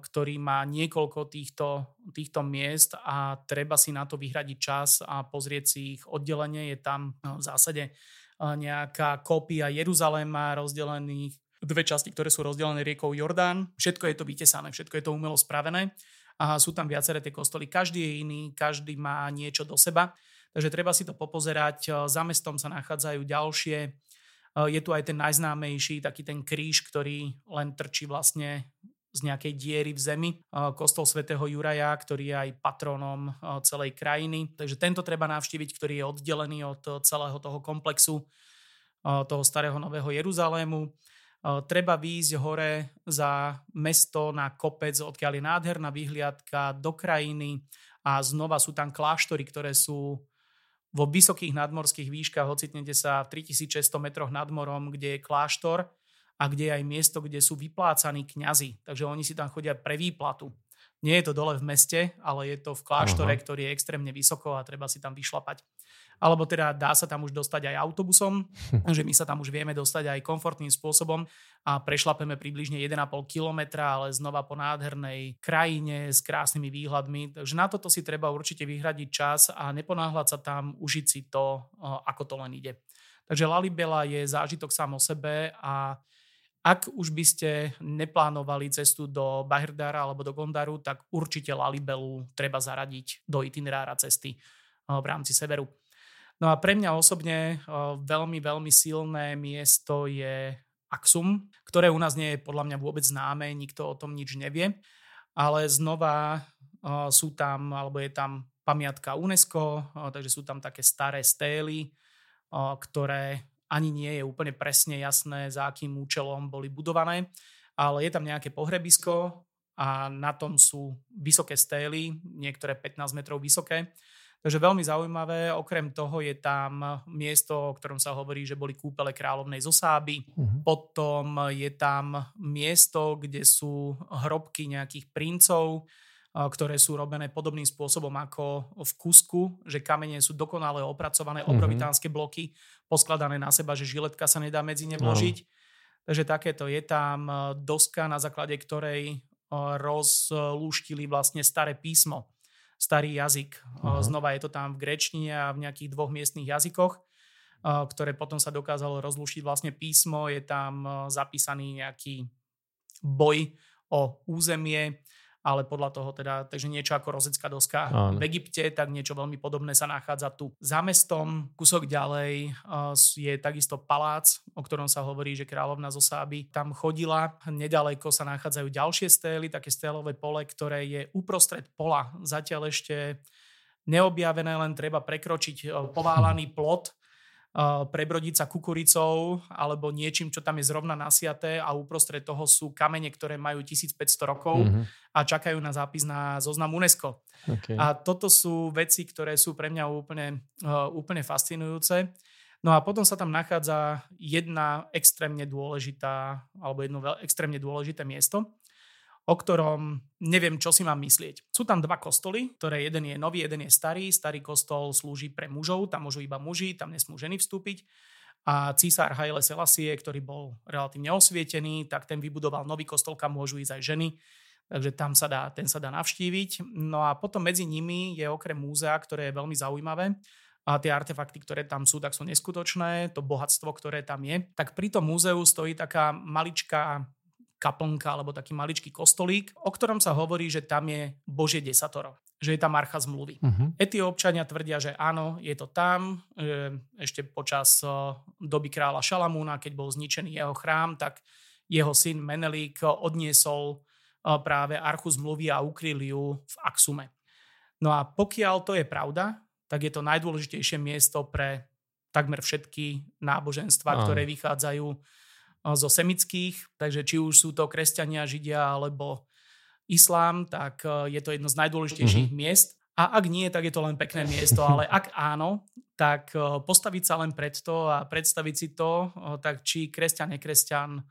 ktorý má niekoľko týchto, týchto miest a treba si na to vyhradiť čas a pozrieť si ich oddelenie. Je tam v zásade nejaká kópia Jeruzaléma rozdelených dve časti, ktoré sú rozdelené riekou Jordán. Všetko je to vytesané, všetko je to umelo spravené a sú tam viaceré tie kostoly. Každý je iný, každý má niečo do seba, takže treba si to popozerať. Za mestom sa nachádzajú ďalšie. Je tu aj ten najznámejší, taký ten kríž, ktorý len trčí vlastne z nejakej diery v zemi. Kostol svätého Juraja, ktorý je aj patronom celej krajiny. Takže tento treba navštíviť, ktorý je oddelený od celého toho komplexu toho starého nového Jeruzalému. Treba výjsť hore za mesto na kopec, odkiaľ je nádherná vyhliadka do krajiny a znova sú tam kláštory, ktoré sú vo vysokých nadmorských výškach, ocitnete sa v 3600 metroch nad morom, kde je kláštor a kde je aj miesto, kde sú vyplácaní kňazi. Takže oni si tam chodia pre výplatu. Nie je to dole v meste, ale je to v kláštore, Aha. ktorý je extrémne vysoko a treba si tam vyšlapať alebo teda dá sa tam už dostať aj autobusom, že my sa tam už vieme dostať aj komfortným spôsobom a prešlapeme približne 1,5 kilometra, ale znova po nádhernej krajine s krásnymi výhľadmi. Takže na toto si treba určite vyhradiť čas a neponáhľať sa tam, užiť si to, ako to len ide. Takže Lalibela je zážitok sám o sebe a ak už by ste neplánovali cestu do Bahirdára alebo do Gondaru, tak určite Lalibelu treba zaradiť do itinerára cesty v rámci severu. No a pre mňa osobne veľmi, veľmi silné miesto je Axum, ktoré u nás nie je podľa mňa vôbec známe, nikto o tom nič nevie, ale znova sú tam, alebo je tam pamiatka UNESCO, takže sú tam také staré stély, ktoré ani nie je úplne presne jasné, za akým účelom boli budované, ale je tam nejaké pohrebisko a na tom sú vysoké stély, niektoré 15 metrov vysoké Takže veľmi zaujímavé. Okrem toho je tam miesto, o ktorom sa hovorí, že boli kúpele kráľovnej zosáby. Uh-huh. Potom je tam miesto, kde sú hrobky nejakých princov, ktoré sú robené podobným spôsobom ako v Kusku, že kamene sú dokonale opracované uh-huh. obrovitánske bloky, poskladané na seba, že žiletka sa nedá medzi ne vložiť. Uh-huh. Takže takéto je tam doska, na základe ktorej rozlúštili vlastne staré písmo starý jazyk. Uh-huh. Znova je to tam v grečtine a v nejakých dvoch miestnych jazykoch, ktoré potom sa dokázalo rozlušiť vlastne písmo. Je tam zapísaný nejaký boj o územie, ale podľa toho teda, takže niečo ako rozecká doska Áno. v Egypte, tak niečo veľmi podobné sa nachádza tu. Za mestom, kusok ďalej, je takisto palác, o ktorom sa hovorí, že kráľovna zo Sáby tam chodila. Nedaleko sa nachádzajú ďalšie stély, také stélové pole, ktoré je uprostred pola. Zatiaľ ešte neobjavené, len treba prekročiť poválaný plot prebrodiť sa kukuricou alebo niečím, čo tam je zrovna nasiaté a uprostred toho sú kamene, ktoré majú 1500 rokov mm-hmm. a čakajú na zápis na zoznam UNESCO. Okay. A toto sú veci, ktoré sú pre mňa úplne, úplne fascinujúce. No a potom sa tam nachádza jedna extrémne dôležitá, alebo jedno extrémne dôležité miesto, o ktorom neviem, čo si mám myslieť. Sú tam dva kostoly, ktoré jeden je nový, jeden je starý. Starý kostol slúži pre mužov, tam môžu iba muži, tam nesmú ženy vstúpiť. A císar Haile Selassie, ktorý bol relatívne osvietený, tak ten vybudoval nový kostol, kam môžu ísť aj ženy. Takže tam sa dá, ten sa dá navštíviť. No a potom medzi nimi je okrem múzea, ktoré je veľmi zaujímavé, a tie artefakty, ktoré tam sú, tak sú neskutočné, to bohatstvo, ktoré tam je. Tak pri tom múzeu stojí taká maličká kaplnka alebo taký maličký kostolík, o ktorom sa hovorí, že tam je Božie desatoro že je tam archa zmluvy. Uh-huh. Etiópčania tvrdia, že áno, je to tam. Ešte počas doby kráľa Šalamúna, keď bol zničený jeho chrám, tak jeho syn Menelík odniesol práve archu zmluvy a ukryl ju v Aksume. No a pokiaľ to je pravda, tak je to najdôležitejšie miesto pre takmer všetky náboženstva, ktoré vychádzajú zo semických, takže či už sú to kresťania, židia alebo islám, tak e, je to jedno z najdôležitejších mm-hmm. miest. A ak nie, tak je to len pekné miesto, ale ak áno, tak e, postaviť sa len pred to a predstaviť si to, e, tak či kresťan, nekresťan,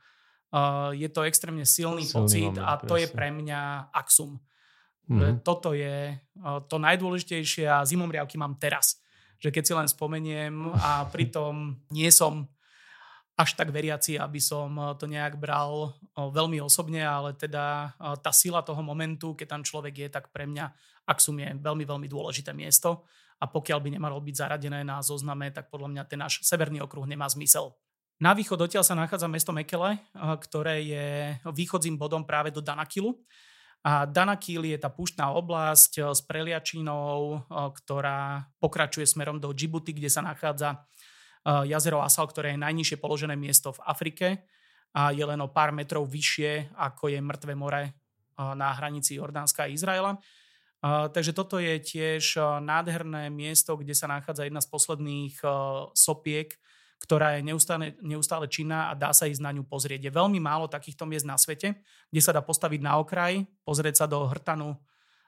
je to extrémne silný, silný pocit moment, a to presne. je pre mňa Axum. Mm-hmm. Toto je to najdôležitejšie a zimomriavky mám teraz. Že keď si len spomeniem a pritom nie som až tak veriaci, aby som eh, to nejak bral eh, veľmi osobne, ale teda eh, tá sila toho momentu, keď tam človek je, tak pre mňa Axum je veľmi, veľmi dôležité miesto a pokiaľ by nemalo byť zaradené na zozname, tak podľa mňa ten náš severný okruh nemá zmysel. Na východ odtiaľ sa nachádza mesto Mekele, ktoré je východzím bodom práve do Danakilu. A Danakil je tá púštna oblasť s preliačinou, ktorá pokračuje smerom do Djibouti, kde sa nachádza jazero Asal, ktoré je najnižšie položené miesto v Afrike a je len o pár metrov vyššie, ako je Mŕtve more na hranici Jordánska a Izraela. Takže toto je tiež nádherné miesto, kde sa nachádza jedna z posledných sopiek, ktorá je neustále, neustále činná a dá sa ísť na ňu pozrieť. Je veľmi málo takýchto miest na svete, kde sa dá postaviť na okraj, pozrieť sa do hrtanu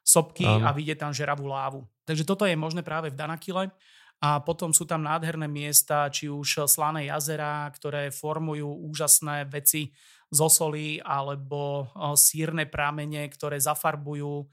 sopky Áno. a vidieť tam žeravú lávu. Takže toto je možné práve v Danakile. A potom sú tam nádherné miesta, či už slané jazera, ktoré formujú úžasné veci zo soli, alebo sírne prámene, ktoré zafarbujú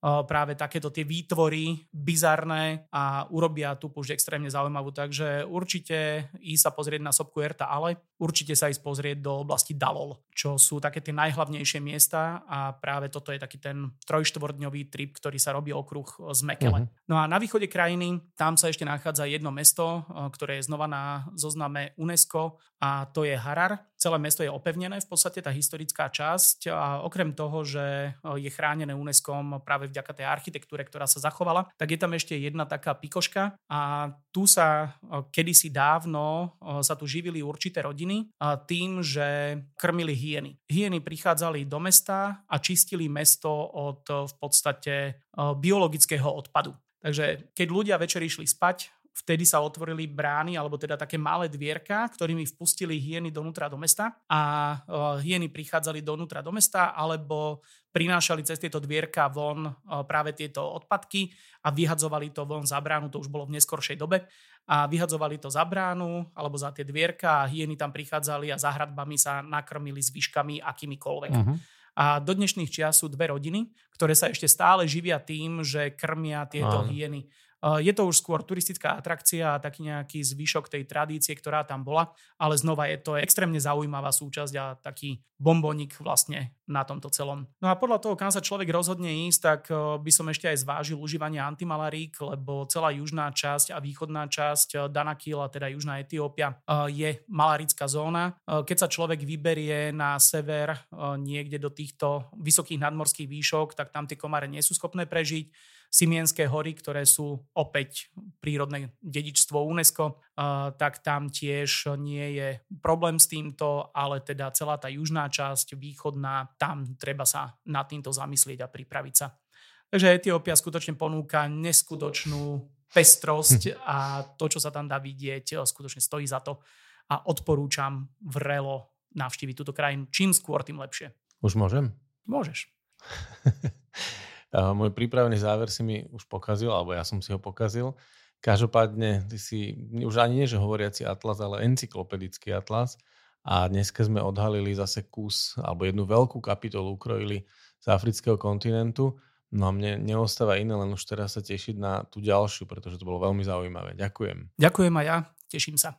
práve takéto tie výtvory bizarné a urobia tú púšť extrémne zaujímavú. Takže určite ísť sa pozrieť na sopku Erta, ale určite sa ísť pozrieť do oblasti Dalol, čo sú také tie najhlavnejšie miesta a práve toto je taký ten trojštvordňový trip, ktorý sa robí okruh z Mekele. Uh-huh. No a na východe krajiny tam sa ešte nachádza jedno mesto, ktoré je znova na zozname UNESCO a to je Harar. Celé mesto je opevnené, v podstate tá historická časť a okrem toho, že je chránené UNESCO práve vďaka tej architektúre, ktorá sa zachovala, tak je tam ešte jedna taká pikoška a tu sa kedysi dávno sa tu živili určité rodiny tým, že krmili hyeny. Hyeny prichádzali do mesta a čistili mesto od v podstate biologického odpadu. Takže keď ľudia večer išli spať, vtedy sa otvorili brány, alebo teda také malé dvierka, ktorými vpustili hieny donútra do mesta a hieny prichádzali donútra do mesta, alebo prinášali cez tieto dvierka von práve tieto odpadky a vyhadzovali to von za bránu, to už bolo v neskoršej dobe, a vyhadzovali to za bránu alebo za tie dvierka a hieny tam prichádzali a za hradbami sa nakrmili zvyškami akýmikoľvek. Uh-huh. A do dnešných čias sú dve rodiny, ktoré sa ešte stále živia tým, že krmia tieto Áno. hyeny Je to už skôr turistická atrakcia a taký nejaký zvyšok tej tradície, ktorá tam bola, ale znova je to extrémne zaujímavá súčasť a taký bombonik vlastne na tomto celom. No a podľa toho, kam sa človek rozhodne ísť, tak by som ešte aj zvážil užívanie antimalarík, lebo celá južná časť a východná časť Danakil, a teda južná Etiópia, je malarická zóna. Keď sa človek vyberie na sever niekde do týchto vysokých nadmorských výšok, tak tam tie komáre nie sú schopné prežiť Simienské hory, ktoré sú opäť prírodné dedičstvo UNESCO, tak tam tiež nie je problém s týmto, ale teda celá tá južná časť, východná, tam treba sa nad týmto zamyslieť a pripraviť sa. Takže Etiópia skutočne ponúka neskutočnú pestrosť hm. a to, čo sa tam dá vidieť, skutočne stojí za to a odporúčam vrelo navštíviť túto krajinu. Čím skôr, tým lepšie. Už môžem? Môžeš. Môj prípravený záver si mi už pokazil, alebo ja som si ho pokazil. Každopádne, ty si už ani nie, že hovoriaci atlas, ale encyklopedický atlas. A dneska sme odhalili zase kus, alebo jednu veľkú kapitolu ukrojili z afrického kontinentu. No a mne neostáva iné, len už teraz sa tešiť na tú ďalšiu, pretože to bolo veľmi zaujímavé. Ďakujem. Ďakujem a ja, teším sa.